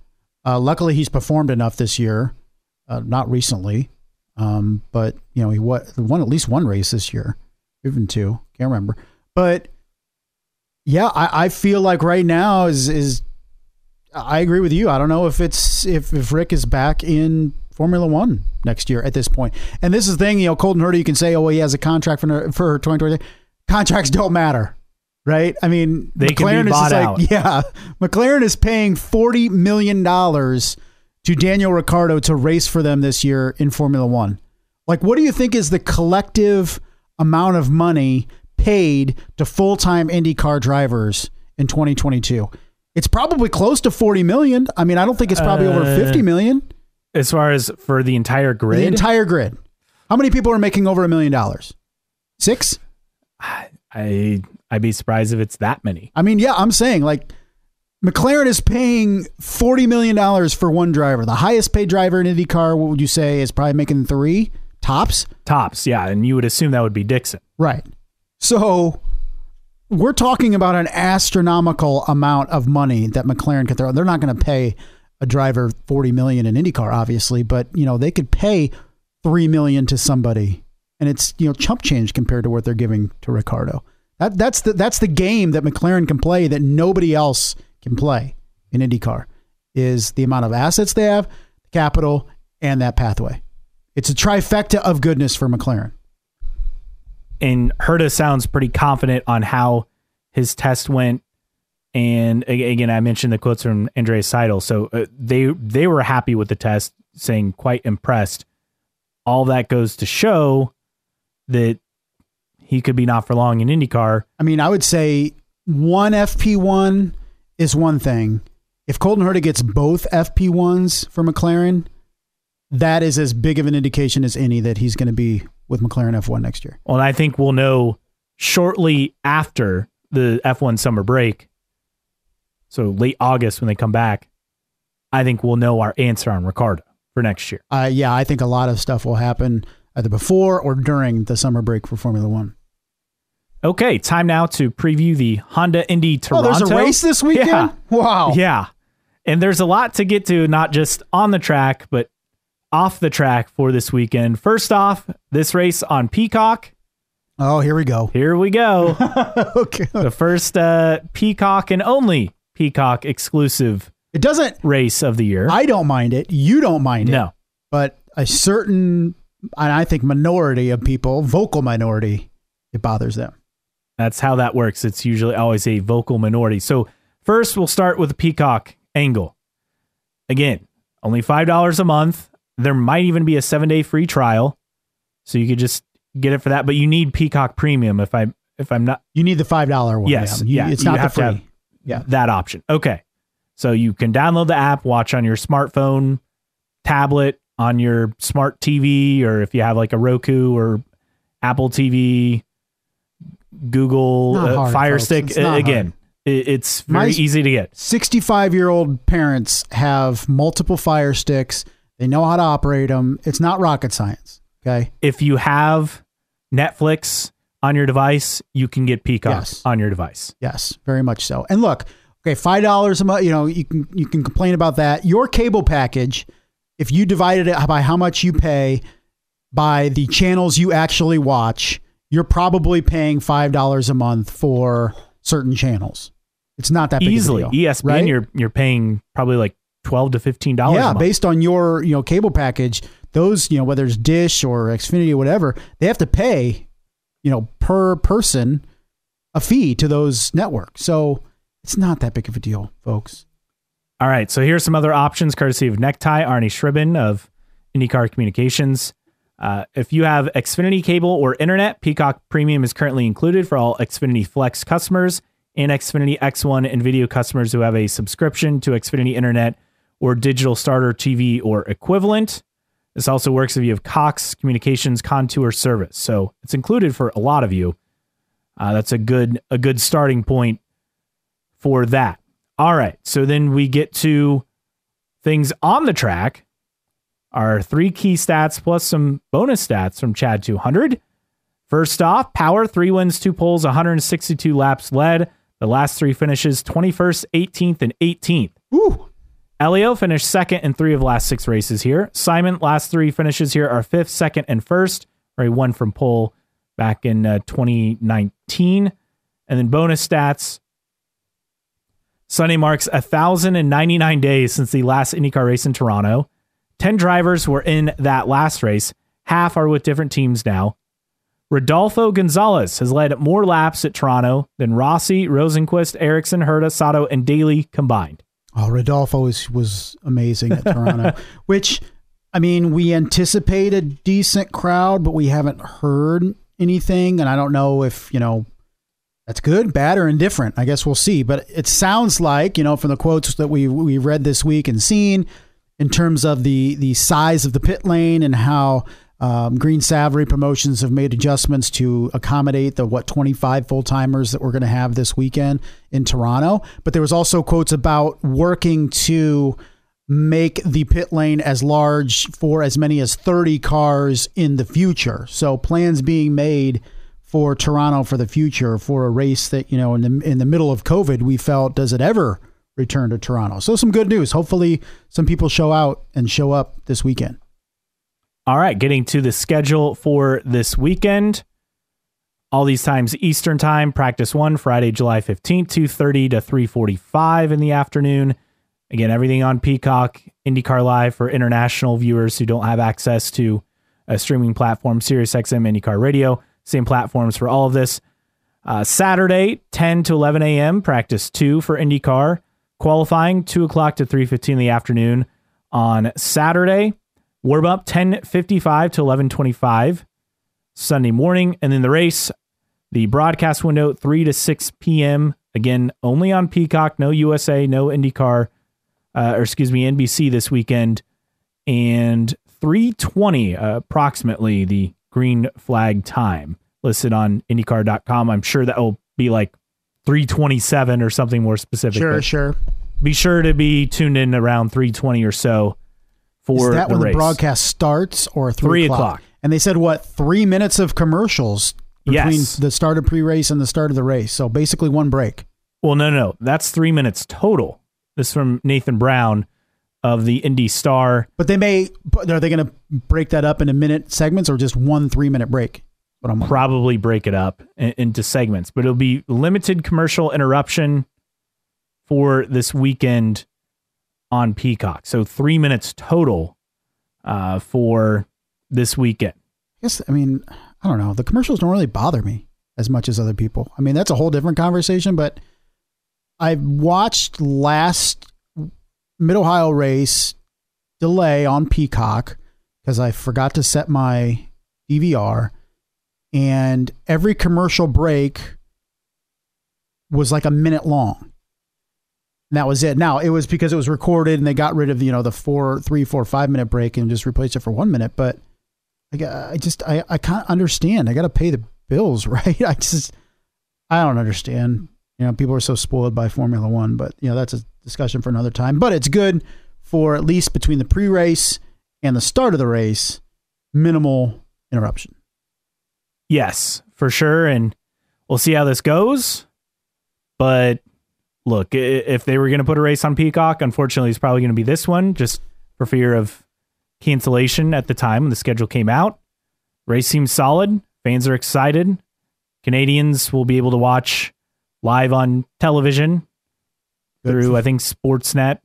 Speaker 2: Uh, luckily, he's performed enough this year. Uh, not recently, um, but you know he what won at least one race this year, even two. Can't remember, but yeah, I, I feel like right now is is I agree with you. I don't know if it's if if Rick is back in Formula One next year at this point. And this is the thing, you know, Colton Herta, you can say, oh, well, he has a contract for for 2020. Contracts don't matter, right? I mean,
Speaker 1: They can be
Speaker 2: McLaren is like,
Speaker 1: out.
Speaker 2: yeah, McLaren is paying forty million dollars to Daniel Ricciardo to race for them this year in Formula One. Like, what do you think is the collective amount of money paid to full time IndyCar drivers in 2022? It's probably close to 40 million. I mean, I don't think it's probably over
Speaker 1: Uh,
Speaker 2: 50 million.
Speaker 1: as far as for the entire grid,
Speaker 2: The entire grid. How many people are making over a million dollars? Six?
Speaker 1: I I'd be surprised if it's that many.
Speaker 2: I mean, yeah, I'm saying like McLaren is paying $40 million for one driver. The highest paid driver in IndyCar, what would you say, is probably making three tops?
Speaker 1: Tops, yeah, and you would assume that would be Dixon.
Speaker 2: Right. So we're talking about an astronomical amount of money that McLaren could throw. They're not going to pay a driver 40 million in IndyCar, obviously, but you know, they could pay three million to somebody. And it's, you know, chump change compared to what they're giving to Ricciardo. That that's the that's the game that McLaren can play that nobody else can play in IndyCar is the amount of assets they have, capital, and that pathway. It's a trifecta of goodness for McLaren.
Speaker 1: And Herta sounds pretty confident on how his test went. And again, I mentioned the quotes from Andreas Seidl, so uh, they they were happy with the test, saying quite impressed. All that goes to show that he could be not for long in IndyCar.
Speaker 2: I mean, I would say one FP1 is one thing. If Colton Herta gets both FP1s for McLaren, that is as big of an indication as any that he's going to be with McLaren F1 next year.
Speaker 1: Well, and I think we'll know shortly after the F1 summer break. So late August when they come back, I think we'll know our answer on Ricciardo for next year.
Speaker 2: Uh, yeah, I think a lot of stuff will happen either before or during the summer break for Formula One.
Speaker 1: Okay, time now to preview the Honda Indy
Speaker 2: Oh,
Speaker 1: Toronto.
Speaker 2: there's a race this weekend?
Speaker 1: Yeah.
Speaker 2: Wow.
Speaker 1: Yeah. And there's a lot to get to, not just on the track, but off the track for this weekend. First off, this race on Peacock.
Speaker 2: Oh, here we go.
Speaker 1: Here we go.
Speaker 2: okay.
Speaker 1: the first uh, Peacock and only Peacock exclusive
Speaker 2: It doesn't,
Speaker 1: race of the year.
Speaker 2: I don't mind it. You don't mind it.
Speaker 1: no.
Speaker 2: But a certain, and I think minority of people, vocal minority, it bothers them.
Speaker 1: That's how that works. It's usually always a vocal minority. So, first, we'll start with the Peacock angle. Again, only $5 a month. There might even be a seven day free trial. So, you could just get it for that. But you need Peacock Premium if I if I'm not
Speaker 2: You need the five dollar one.
Speaker 1: Yes,
Speaker 2: You-
Speaker 1: yeah,
Speaker 2: it's
Speaker 1: you
Speaker 2: not the
Speaker 1: have to
Speaker 2: free.
Speaker 1: have-
Speaker 2: yeah,
Speaker 1: that option. Okay. So, you can download the app, watch on your smartphone, tablet, on your smart TV, or if you have like a Roku or Apple TV, Google uh,
Speaker 2: hard,
Speaker 1: Fire
Speaker 2: folks.
Speaker 1: Stick. Uh, again, it, it's very
Speaker 2: My-
Speaker 1: easy to get.
Speaker 2: sixty-five year old parents have multiple Fire Sticks. They know how to operate them. It's not rocket science. Okay.
Speaker 1: If you have Netflix on your device, you can get Peacock
Speaker 2: Yes.
Speaker 1: on your device.
Speaker 2: Yes, very much so. And look, okay, five dollars a month. You know, you can you can complain about that. Your cable package, if you divided it by how much you pay by the channels you actually watch, you're probably paying five dollars a month for certain channels. It's not that big
Speaker 1: Easily,
Speaker 2: Of a deal,
Speaker 1: ESPN,
Speaker 2: right?
Speaker 1: you're you're paying probably like twelve to fifteen dollars.
Speaker 2: yeah,
Speaker 1: a month.
Speaker 2: based on your you know cable package, those you know whether it's Dish or Xfinity or whatever, they have to pay you know per person a fee to those networks. So it's not that big of a deal, folks.
Speaker 1: All right, so here's some other options courtesy of Necktie, Arni Sribhen of IndyCar Communications. Uh, if you have Xfinity cable or internet, Peacock Premium is currently included for all Xfinity Flex customers and Xfinity X1 and video customers who have a subscription to Xfinity Internet or Digital Starter TV or equivalent. This also works if you have Cox Communications Contour service, so it's included for a lot of you. Uh, that's a good a good starting point for that. All right. So then we get to things on the track. Our three key stats plus some bonus stats from Chad 200. First off, Power, three wins, two poles, 162 laps led. The last three finishes 21st, 18th, and 18th.
Speaker 2: Woo.
Speaker 1: Elio finished second in three of last six races here. Simon, last three finishes here are fifth, second, and first, where he won from pole back in uh, 2019. And then bonus stats Sunday marks 1,099 days since the last IndyCar race in Toronto. 10 drivers were in that last race. Half are with different teams now. Rodolfo Gonzalez has led more laps at Toronto than Rossi, Rosenqvist, Ericsson, Herta, Sato, and Daly combined.
Speaker 2: Oh, Rodolfo was, was amazing at Toronto, which, I mean, we anticipate a decent crowd, but we haven't heard anything. And I don't know if, you know, that's good, bad, or indifferent. I guess we'll see. But it sounds like, you know, from the quotes that we we read this week and seen, in terms of the the size of the pit lane and how um, Green Savoree Promotions have made adjustments to accommodate the what 25 full timers that we're going to have this weekend in Toronto. But there was also quotes about working to make the pit lane as large for as many as 30 cars in the future. So plans being made for Toronto for the future for a race that you know in the in the middle of COVID we felt does it ever return to Toronto. So some good news. Hopefully some people show out and show up this weekend.
Speaker 1: All right, getting to the schedule for this weekend. All these times Eastern time, practice 1 Friday July 15th 2:30 to 3:45 in the afternoon. Again, everything on Peacock, IndyCar Live for international viewers who don't have access to a streaming platform, SiriusXM IndyCar Radio. Same platforms for all of this. Uh, Saturday, 10 to 11 a.m., practice two for IndyCar. Qualifying, 2 o'clock to 3.15 in the afternoon on Saturday. Warm up, 10.55 to 11.25 Sunday morning. And then the race, the broadcast window, 3 to 6 p.m. Again, only on Peacock, no USA, no IndyCar, uh, or excuse me, NBC this weekend. And 320 uh, approximately the green flag time listed on IndyCar.com. I'm sure that will be like 327 or something more specific.
Speaker 2: Sure, sure.
Speaker 1: Be sure to be tuned in around 320 or so for
Speaker 2: Is that
Speaker 1: the
Speaker 2: when
Speaker 1: race.
Speaker 2: the broadcast starts or three,
Speaker 1: Three
Speaker 2: o'clock?
Speaker 1: o'clock.
Speaker 2: And they said what three minutes of commercials between
Speaker 1: Yes.
Speaker 2: the start of pre-race and the start of the race. So basically one break.
Speaker 1: Well, no, no. That's three minutes total. This is from Nathan Brown of the Indy Star.
Speaker 2: But they may are they going to break that up into minute segments or just one three minute break? What I'm
Speaker 1: Probably break it up in, into segments, but it'll be limited commercial interruption for this weekend on Peacock. So three minutes total uh, for this weekend.
Speaker 2: I guess I mean I don't know. The commercials don't really bother me as much as other people. I mean that's a whole different conversation. But I watched last Mid Ohio race delay on Peacock because I forgot to set my DVR, and every commercial break was like a minute long. And that was it. Now it was because it was recorded and they got rid of you know the four, three, four, five minute break and just replaced it for one minute. But I, I just I I can't understand. I got to pay the bills, right? I just I don't understand. You know, people are so spoiled by Formula One, but you know that's a discussion for another time. But it's good for at least between the pre-race and the start of the race, minimal interruption.
Speaker 1: Yes, for sure. And we'll see how this goes. But look, if they were going to put a race on Peacock, unfortunately, it's probably going to be this one just for fear of cancellation at the time when the schedule came out. Race seems solid. Fans are excited. Canadians will be able to watch live on television through, I think, Sportsnet.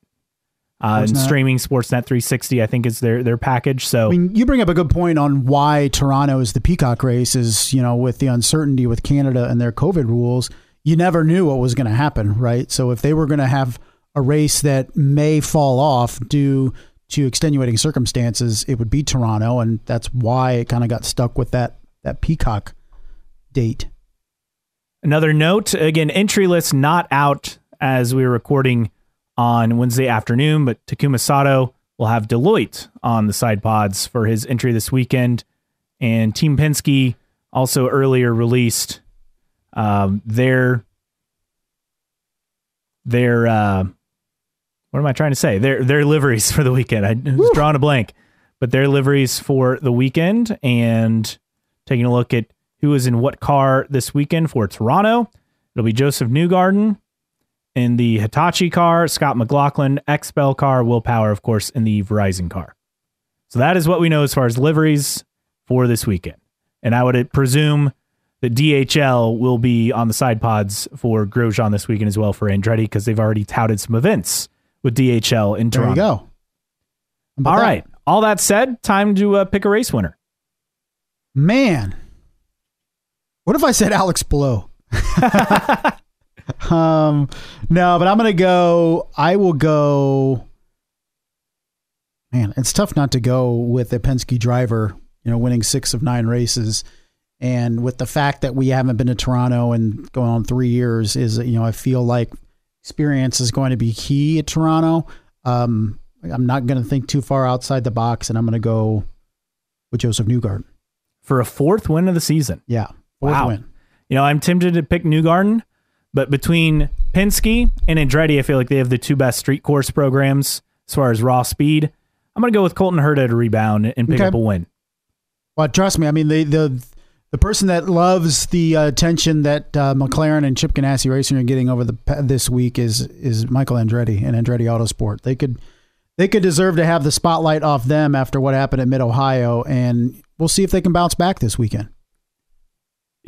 Speaker 1: Uh, and streaming Sportsnet 360, I think, is their their package. So
Speaker 2: I mean, you bring up a good point on why Toronto is the Peacock race is, you know, with the uncertainty with Canada and their COVID rules, you never knew what was going to happen, right? So if they were going to have a race that may fall off due to extenuating circumstances, it would be Toronto, and that's why it kind of got stuck with that that Peacock date.
Speaker 1: Another note again, entry list not out as we're recording on Wednesday afternoon, but Takuma Sato will have Deloitte on the side pods for his entry this weekend. And Team Penske also earlier released um, their their uh, what am I trying to say? Their their liveries for the weekend. I was drawing a blank, but their liveries for the weekend and taking a look at who is in what car this weekend for Toronto. It'll be Josef Newgarden in the Hitachi car, Scott McLaughlin, XPEL car, Will Power, of course, in the Verizon car. So that is what we know as far as liveries for this weekend. And I would presume that DHL will be on the side pods for Grosjean this weekend as well for Andretti because they've already touted some events with DHL in Toronto.
Speaker 2: There you go.
Speaker 1: All
Speaker 2: about
Speaker 1: right.
Speaker 2: that?
Speaker 1: All that said, time to uh, pick a race winner.
Speaker 2: Man. What if I said Alex Palou? um no, but I'm gonna go I will go Man, it's tough not to go with a Penske driver, you know, winning six of nine races. And with the fact that we haven't been to Toronto and going on three years, is you know, I feel like experience is going to be key at Toronto. Um, I'm not going to think too far outside the box, and I'm going to go with Josef Newgarden.
Speaker 1: For a fourth win of the season.
Speaker 2: Yeah, fourth
Speaker 1: Wow.
Speaker 2: win.
Speaker 1: You know, I'm tempted to pick Newgarden, but between Penske and Andretti, I feel like they have the two best street course programs as far as raw speed. I'm going to go with Colton Herta to rebound and pick
Speaker 2: Okay.
Speaker 1: up a win.
Speaker 2: Well, trust me. I mean, the the the person that loves the uh, attention that uh, McLaren and Chip Ganassi Racing are getting over the this week is is Michael Andretti and Andretti Autosport. They could they could deserve to have the spotlight off them after what happened at Mid Ohio, and we'll see if they can bounce back this weekend.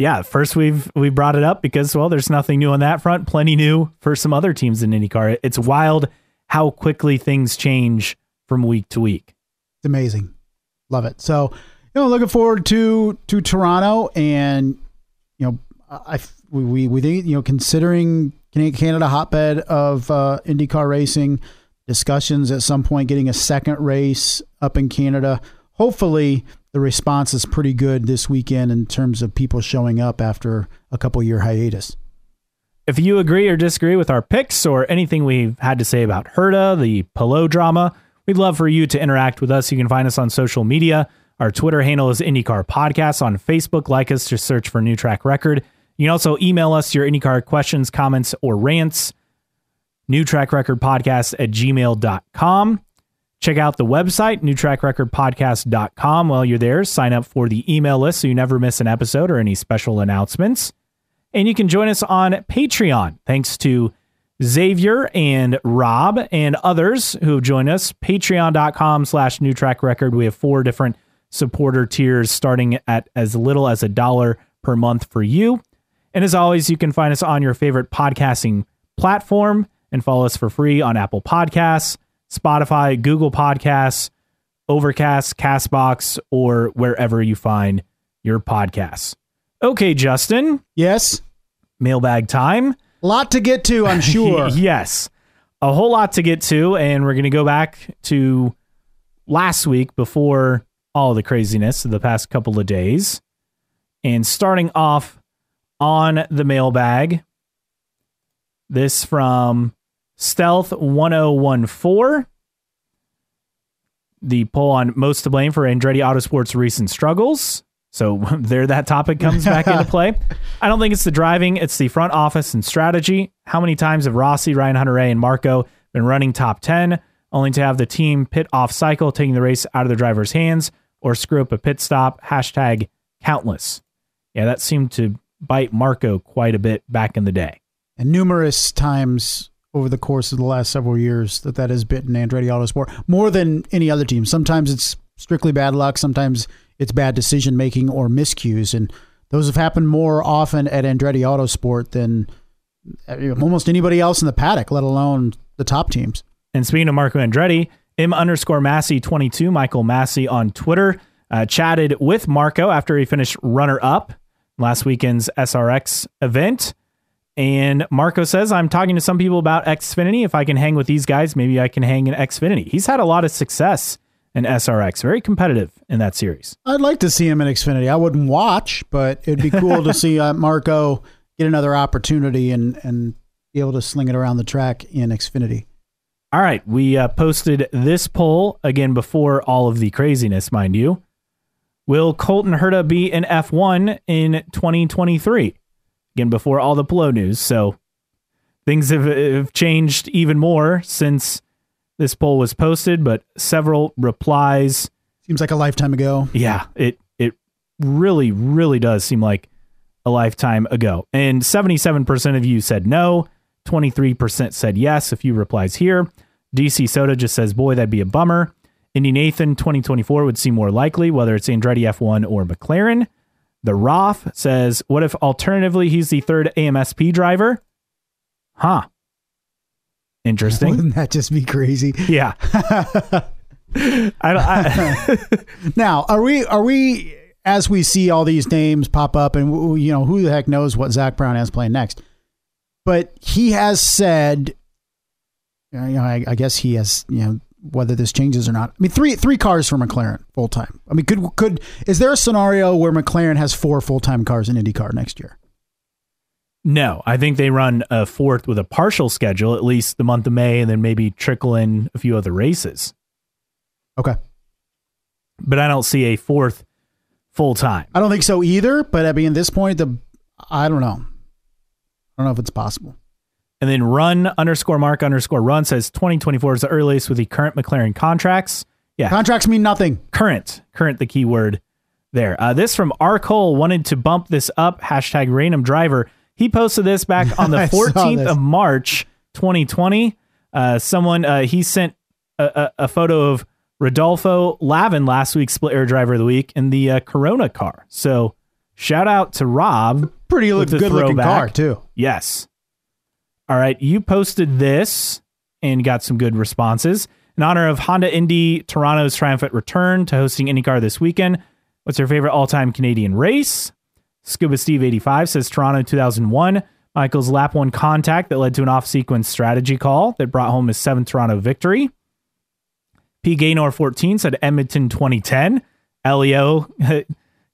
Speaker 1: Yeah, first we've we brought it up because well, there's nothing new on that front. Plenty new for some other teams in IndyCar. It's wild how quickly things change from week to week.
Speaker 2: It's amazing. Love it. So, you know, looking forward to to Toronto and you know, I we we, think, you know, considering Canada hotbed of uh IndyCar racing, discussions at some point getting a second race up in Canada. Hopefully, the response is pretty good this weekend in terms of people showing up after a couple year hiatus.
Speaker 1: If you agree or disagree with our picks or anything we've had to say about Herta, the Palou drama, we'd love for you to interact with us. You can find us on social media. Our Twitter handle is IndyCar Podcast. On Facebook, like us, to search for New Track Record. You can also email us your IndyCar questions, comments, or rants. New Track Record Podcast at gmail.com. Check out the website, newtrackrecordpodcast.com. While you're there, sign up for the email list so you never miss an episode or any special announcements. And you can join us on Patreon. Thanks to Xavier and Rob and others who have joined us. Patreon.com slash new track record. We have four different supporter tiers starting at as little as a dollar per month for you. And as always, you can find us on your favorite podcasting platform and follow us for free on Apple Podcasts, Spotify, Google Podcasts, Overcast, Castbox, or wherever you find your podcasts. Okay, Justin,
Speaker 2: Yes,
Speaker 1: mailbag time.
Speaker 2: A lot to get to, I'm sure.
Speaker 1: yes. A whole lot to get to, and we're going to go back to last week before all the craziness of the past couple of days. And starting off on the mailbag, this from Stealth 1014. The poll on most to blame for Andretti Autosport's recent struggles. So there that topic comes back into play. I don't think it's the driving, it's the front office and strategy. How many times have Rossi, Ryan Hunter-Reay, and Marco been running top 10 only to have the team pit off cycle, taking the race out of the driver's hands or screw up a pit stop? Hashtag countless. Yeah, that seemed to bite Marco quite a bit back in the day.
Speaker 2: and numerous times over the course of the last several years that that has bitten Andretti Autosport more than any other team. Sometimes it's strictly bad luck. Sometimes it's bad decision making or miscues, and those have happened more often at Andretti Autosport than uh, almost anybody else in the paddock, let alone the top teams.
Speaker 1: And speaking of Marco Andretti, M underscore Massey 22, Michael Massey on Twitter, uh, chatted with Marco after he finished runner up last weekend's SRX event. And Marco says, I'm talking to some people about Xfinity. If I can hang with these guys, maybe I can hang in Xfinity. He's had a lot of success in SRX, very competitive in that series.
Speaker 2: I'd like to see him in Xfinity. I wouldn't watch, but it'd be cool to see uh, Marco get another opportunity and and be able to sling it around the track in Xfinity.
Speaker 1: All right, we uh, posted this poll again before all of the craziness, mind you. Will Colton Herta be in F1 in 2023? Again, before all the Palou news. So things have, have changed even more since this poll was posted, but several replies.
Speaker 2: Seems like a lifetime ago.
Speaker 1: Yeah, it it really, really does seem like a lifetime ago. And 77% of you said no, 23% said yes. A few replies here. DC Soda just says, boy, that'd be a bummer. Indy Nathan 2024 would seem more likely, whether it's Andretti F1 or McLaren. The Roth says, what if alternatively he's the third AMSP driver? Huh. Interesting.
Speaker 2: Wouldn't that just be crazy?
Speaker 1: Yeah. I, I,
Speaker 2: now, are we are we as we see all these names pop up, and you know who the heck knows what Zak Brown has playing next? But he has said, you know, I, I guess he has, you know, whether this changes or not. I mean, three three cars for McLaren full time. I mean, could could is there a scenario where McLaren has four full time cars in IndyCar next year?
Speaker 1: No, I think they run a fourth with a partial schedule, at least the month of May, and then maybe trickle in a few other races.
Speaker 2: Okay.
Speaker 1: But I don't see a fourth full time.
Speaker 2: I don't think so either. But I mean, at this point, the I don't know. I don't know if it's possible.
Speaker 1: And then run underscore mark underscore run says 2024 is the earliest with the current McLaren contracts. Yeah.
Speaker 2: Contracts mean nothing.
Speaker 1: Current. Current, the key word there. Uh, this from R. Cole wanted to bump this up. Hashtag random driver. He posted this back on the 14th of March, 2020. Uh, someone, uh, he sent a, a, a, photo of Rodolfo Lavin, last week's split air driver of the week, in the uh, Corona car. So shout out to Rob.
Speaker 2: Pretty look, good throwback. looking car, too.
Speaker 1: Yes. All right. You posted this and got some good responses. In honor of Honda Indy Toronto's triumphant return to hosting IndyCar this weekend, what's your favorite all time Canadian race? Scuba Steve 85 says Toronto 2001. Michael's lap one contact that led to an off sequence strategy call that brought home his seventh Toronto victory. P. Gaynor 14 said Edmonton 2010. Elio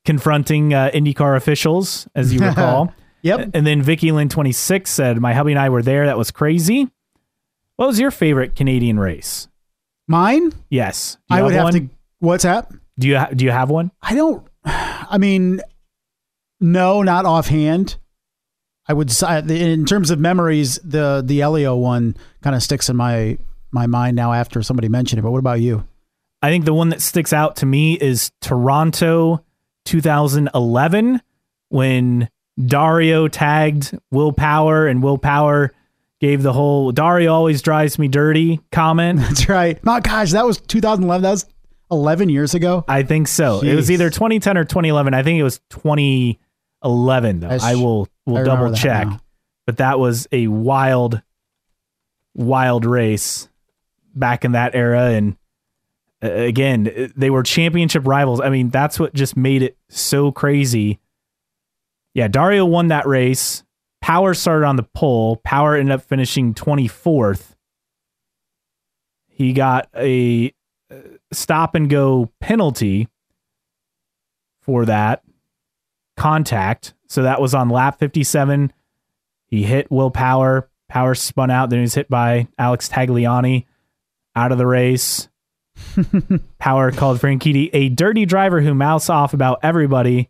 Speaker 1: confronting uh, IndyCar officials, as you recall.
Speaker 2: Yep.
Speaker 1: And then Vicky Lynn 26 said, My hubby and I were there. That was crazy. What was your favorite Canadian race?
Speaker 2: Mine?
Speaker 1: Yes.
Speaker 2: I would have, have to. What's that?
Speaker 1: Do you ha- do you have one?
Speaker 2: I don't. I mean, no, not offhand. I would say in terms of memories, the the Elio one kind of sticks in my my mind now after somebody mentioned it. But what about you?
Speaker 1: I think the one that sticks out to me is Toronto 2011 when Dario tagged Will Power and Will Power gave the whole Dario always drives me dirty comment.
Speaker 2: That's right. My gosh, that was 2011. That was 11 years ago.
Speaker 1: I think so. Jeez. It was either 2010 or 2011. I think it was 2011 though. I, I will will I double check. But that was a wild wild race back in that era and uh, again, they were championship rivals. I mean, that's what just made it so crazy. Yeah, Dario won that race. Power started on the pole. Power ended up finishing 24th. He got a uh, stop and go penalty for that contact. So that was on lap 57. He hit Will Power. Power spun out. Then he was hit by Alex Tagliani out of the race. Power called Franchitti a dirty driver who mouths off about everybody.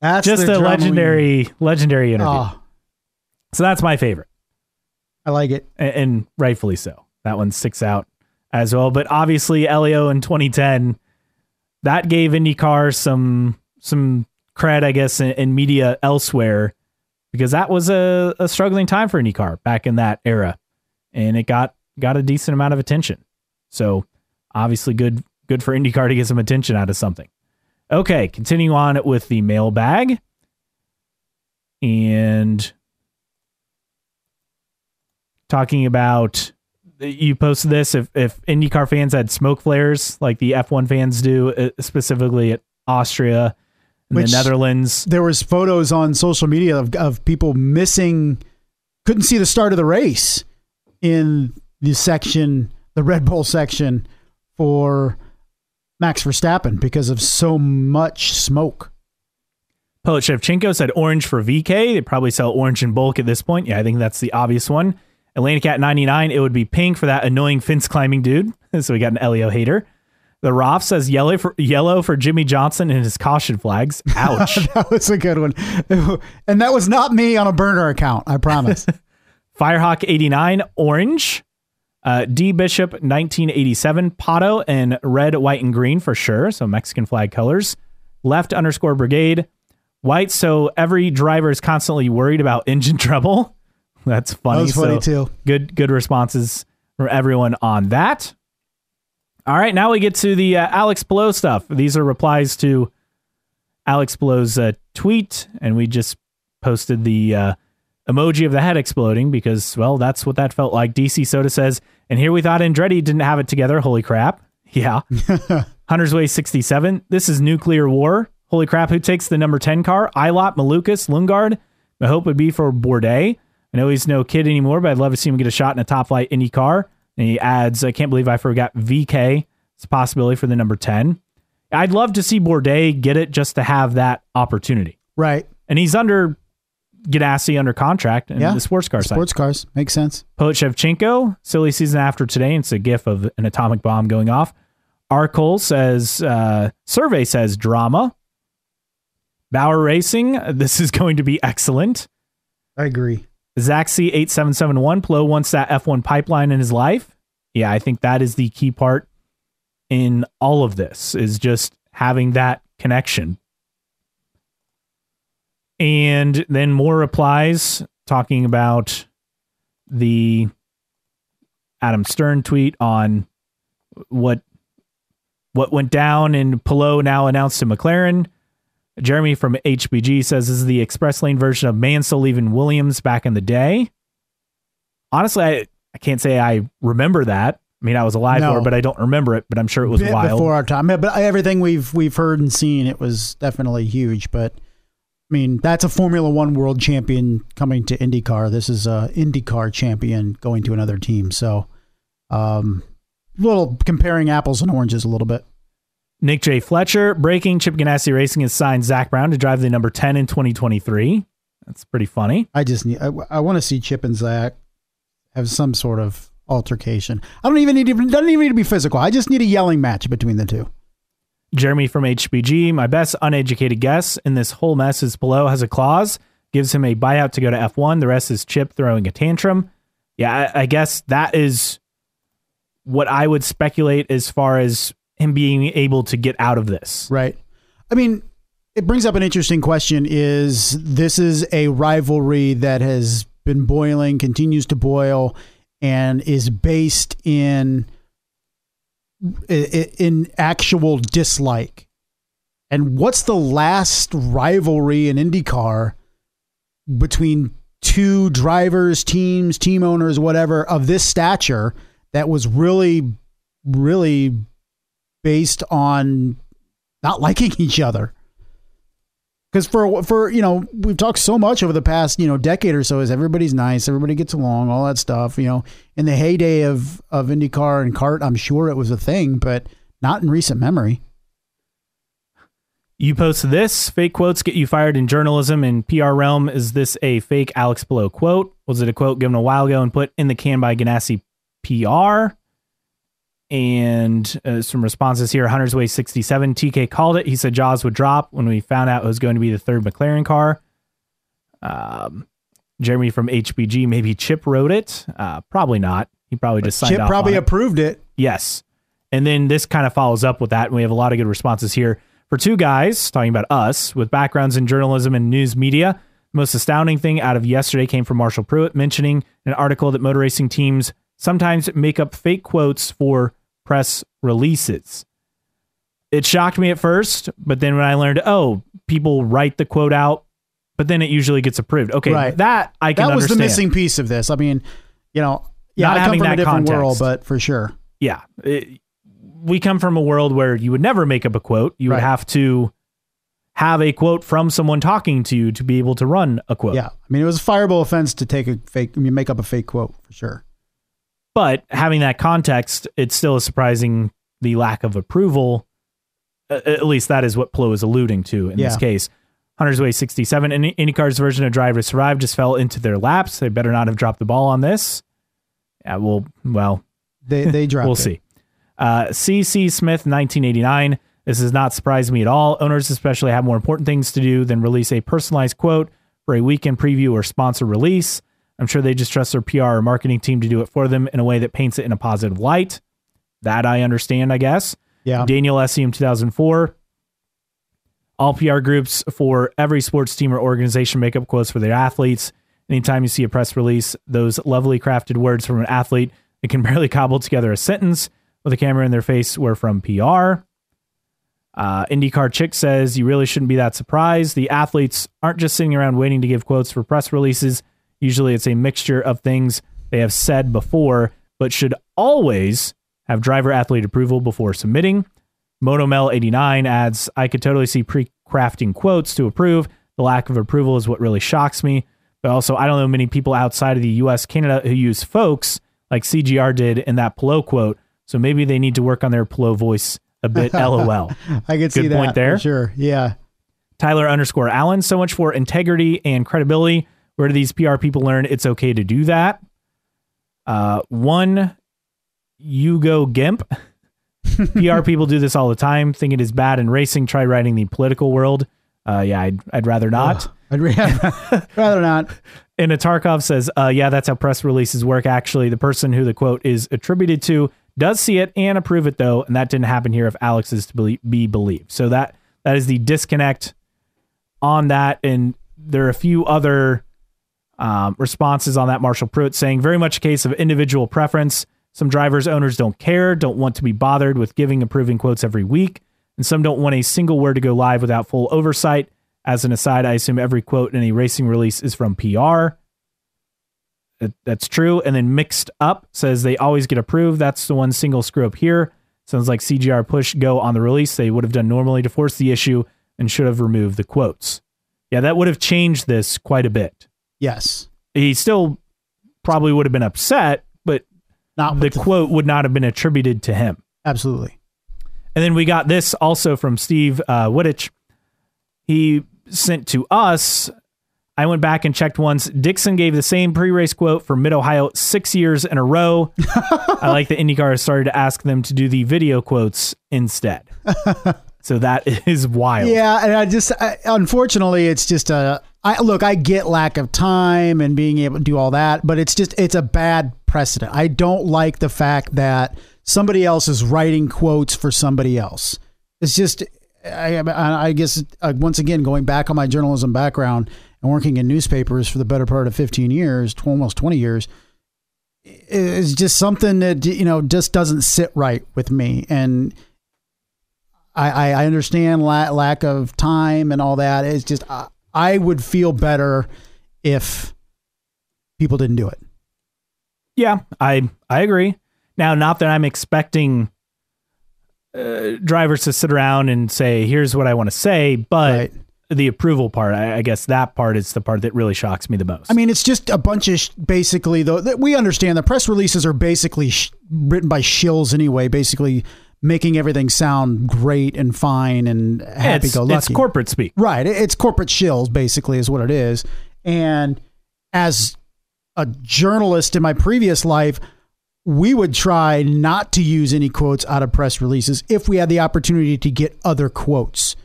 Speaker 1: That's just a legendary, legendary interview. Oh. So that's my favorite.
Speaker 2: I like it,
Speaker 1: and, and rightfully so. That one sticks out as well. But obviously, Elio in 2010, that gave IndyCar some some cred, I guess, in, in media elsewhere because that was a, a struggling time for IndyCar back in that era, and it got got a decent amount of attention. So obviously, good good for IndyCar to get some attention out of something. Okay, continue on with the mailbag, and talking about you posted this if if IndyCar fans had smoke flares like the F1 fans do, uh, specifically at Austria in Which, the Netherlands.
Speaker 2: There was photos on social media of, of people missing, couldn't see the start of the race in the section, the Red Bull section for Max Verstappen because of so much smoke.
Speaker 1: Poet Shevchenko said orange for VK. They probably sell orange in bulk at this point. Yeah, I think that's the obvious one. Atlantic Cat 99, it would be pink for that annoying fence climbing dude. so we got an Elio hater. The Roth says yellow for yellow for Jimmie Johnson and his caution flags. Ouch.
Speaker 2: that was a good one. And that was not me on a burner account, I promise.
Speaker 1: Firehawk 89, orange. Uh, D Bishop 1987, Pato, and red, white, and green for sure. So Mexican flag colors. left underscore brigade. White, so every driver is constantly worried about engine trouble. That's funny.
Speaker 2: That was funny
Speaker 1: So
Speaker 2: too.
Speaker 1: Good, good responses from everyone on that. All right, now we get to the uh, Alex Palou stuff. These are replies to Alex Palou's uh, tweet, and we just posted the uh, emoji of the head exploding because, well, that's what that felt like. DC Soda says, and here we thought Andretti didn't have it together. Holy crap. Yeah. Hunter's Way 67. This is nuclear war. Holy crap. Who takes the number 10 car? Ilott, Malukas, Lundgaard. My hope would be for Bourdais. I know he's no kid anymore, but I'd love to see him get a shot in a top flight Indy car. And he adds, I can't believe I forgot VeeKay. It's a possibility for the number 10. I'd love to see Bourdais get it just to have that opportunity.
Speaker 2: Right.
Speaker 1: And he's under Ganassi under contract in
Speaker 2: Yeah.
Speaker 1: the sports car side.
Speaker 2: Sports cars makes sense.
Speaker 1: Poet Shevchenko, silly season after today. And it's a gif of an atomic bomb going off. Arkol says, uh, survey says drama. Bauer Racing, this is going to be excellent.
Speaker 2: I agree.
Speaker 1: Zach C8771, Palou wants that F1 pipeline in his life. Yeah, I think that is the key part in all of this is just having that connection. And then more replies talking about the Adam Stern tweet on what what went down and Palou now announced to McLaren. Jeremy from HBG says this is the express lane version of Mansell leaving Williams back in the day. Honestly, I, I can't say I remember that. I mean, I was alive
Speaker 2: No.
Speaker 1: for it, but I don't remember it. But I'm sure it was
Speaker 2: Bit
Speaker 1: wild.
Speaker 2: before our time. Yeah, But everything we've we've heard and seen, it was definitely huge. But I mean, that's a Formula One world champion coming to IndyCar. This is a IndyCar champion going to another team. So, um, little comparing apples and oranges a little bit.
Speaker 1: Nick J. Fletcher breaking Chip Ganassi Racing has signed Zak Brown to drive the number 10 in 2023. That's pretty funny.
Speaker 2: I just need. I, I want to see Chip and Zak have some sort of altercation. I don't even need to. Doesn't even need to be physical. I just need a yelling match between the two.
Speaker 1: Jeremy from HBG, my best uneducated guess in this whole mess is Palou has a clause, gives him a buyout to go to F1. The rest is Chip throwing a tantrum. Yeah, I, I guess that is what I would speculate as far as him being able to get out of this.
Speaker 2: Right. I mean, it brings up an interesting question is this is a rivalry that has been boiling, continues to boil and is based in in actual dislike. And what's the last rivalry in IndyCar between two drivers, teams, team owners, whatever of this stature that was really really based on not liking each other. Because for for you know we've talked so much over the past you know decade or so is everybody's nice, everybody gets along, all that stuff. You know, in the heyday of of IndyCar and CART, I'm sure it was a thing, but not in recent memory.
Speaker 1: You post this fake quotes get you fired in journalism and PR realm. Is this a fake Alex Palou quote? Was it a quote given a while ago and put in the can by Ganassi PR? And uh, some responses here. Hunter's Way 67. TK called it. He said Jaws would drop when we found out it was going to be the third McLaren car. Um, Jeremy from HBG, maybe Chip wrote it. Uh, probably not. He probably just signed
Speaker 2: Chip probably
Speaker 1: on it.
Speaker 2: approved it.
Speaker 1: Yes. And then this kind of follows up with that. And we have a lot of good responses here for two guys talking about us with backgrounds in journalism and news media. The most astounding thing out of yesterday came from Marshall Pruett mentioning an article that motor racing teams sometimes make up fake quotes for press releases. It shocked me at first, but then when I learned, oh, people write the quote out, but then it usually gets approved. Okay,
Speaker 2: Right.
Speaker 1: that I can
Speaker 2: That was
Speaker 1: understand.
Speaker 2: the missing piece of this. I mean, you know, yeah,
Speaker 1: Not
Speaker 2: I come from a different
Speaker 1: context.
Speaker 2: world, but for sure.
Speaker 1: yeah, it- we come from a world where you would never make up a quote. You would have to have a quote from someone talking to you to be able to run a quote.
Speaker 2: Yeah, I mean, it was a fireable offense to take a fake. I mean, make up a fake quote for sure.
Speaker 1: But having that context, it's still a surprising the lack of approval. At least that is what Palou is alluding to in this case. Hunter's Way 67 and IndyCar's version of Drive to Survive just fell into their laps. They better not have dropped the ball on this. Yeah, well, well,
Speaker 2: They they dropped.
Speaker 1: we'll
Speaker 2: it.
Speaker 1: see. Uh, CC Smith, 1989. This has not surprised me at all. Owners, especially, have more important things to do than release a personalized quote for a weekend preview or sponsor release. I'm sure they just trust their PR or marketing team to do it for them in a way that paints it in a positive light. That I understand, I guess.
Speaker 2: Yeah,
Speaker 1: Daniel SEM 2004. All PR groups for every sports team or organization make up quotes for their athletes. Anytime you see a press release, those lovely crafted words from an athlete that can barely cobble together a sentence with a camera in their face were from PR. Uh, IndyCar Chick says you really shouldn't be that surprised. The athletes aren't just sitting around waiting to give quotes for press releases. Usually it's a mixture of things they have said before, but should always have driver athlete approval before submitting. Motomel89 adds, I could totally see pre crafting quotes to approve. The lack of approval is what really shocks me. But also, I don't know many people outside of the US, Canada who use folks like CGR did in that Palou quote. So maybe they need to work on their Palou voice a bit. LOL.
Speaker 2: I could see
Speaker 1: Good
Speaker 2: that.
Speaker 1: point there.
Speaker 2: for Sure. Yeah.
Speaker 1: Tyler underscore Allen. So much for integrity and credibility. Where do these PR people learn it's okay to do that? Uh, one, Hugo Gimp. PR people do this all the time. Think it is bad in racing. Try writing the political world. Uh, yeah, I'd, I'd rather not.
Speaker 2: I'd ra- rather not.
Speaker 1: And Tarkov says, uh, yeah, that's how press releases work. Actually, the person who the quote is attributed to does see it and approve it, though, and that didn't happen here. If Alex is to be, be believed, so that that is the disconnect on that. And there are a few other um, responses on that. Marshall Pruett saying, very much a case of individual preference. Some drivers owners don't care, don't want to be bothered with giving approving quotes every week, and some don't want a single word to go live without full oversight. As an aside, I assume every quote in a racing release is from PR. That- That's true. And then mixed up says they always get approved. That's the one single screw up here. Sounds like CGR push go on the release. They would have done normally to force the issue and should have removed the quotes. Yeah, that would have changed this quite a bit.
Speaker 2: Yes.
Speaker 1: He still probably would have been upset, but
Speaker 2: Not
Speaker 1: the
Speaker 2: the,
Speaker 1: quote would not have been attributed to him.
Speaker 2: absolutely.
Speaker 1: And then we got this also from Steve uh, Wittich. He sent to us. I went back and checked once. Dixon gave the same pre race quote for Mid Ohio six years in a row. I like that IndyCar has started to ask them to do the video quotes instead. so that is wild.
Speaker 2: Yeah, and I just I, unfortunately it's just a I look, I get lack of time and being able to do all that, but it's just it's a bad precedent. I don't like the fact that somebody else is writing quotes for somebody else. It's just I, I guess uh, once again going back on my journalism background and working in newspapers for the better part of 15 years, almost 20 years, is just something that you know just doesn't sit right with me and I, I, understand la- lack of time and all that. It's just I would feel better if people didn't do it.
Speaker 1: Yeah, I I agree. Now, not that I'm expecting uh, drivers to sit around and say, "Here's what I want to say," but
Speaker 2: Right.
Speaker 1: the approval part, I, I guess that part is the part that really shocks me the most.
Speaker 2: I mean, it's just a bunch of sh- basically though that we understand the press releases are basically sh- written by shills anyway, basically making everything sound great and fine and happy go lucky.
Speaker 1: it's corporate speak.
Speaker 2: Right. It's corporate shills, basically, is what it is. And as a journalist in my previous life, we would try not to use any quotes out of press releases if we had the opportunity to get other quotes.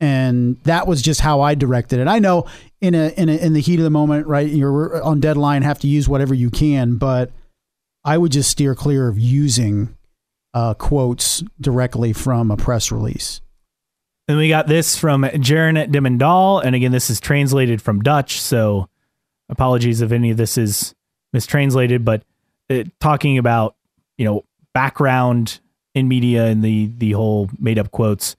Speaker 2: And that was just how I directed it. I know in a in a, in the heat of the moment, right? You're on deadline, have to use whatever you can, but I would just steer clear of using uh, quotes directly from a press release.
Speaker 1: And we got this from Jaren Dimendal. And again, this is translated from Dutch. So apologies if any of this is mistranslated, but uh, talking about, you know, background in media and the, the whole made up quotes.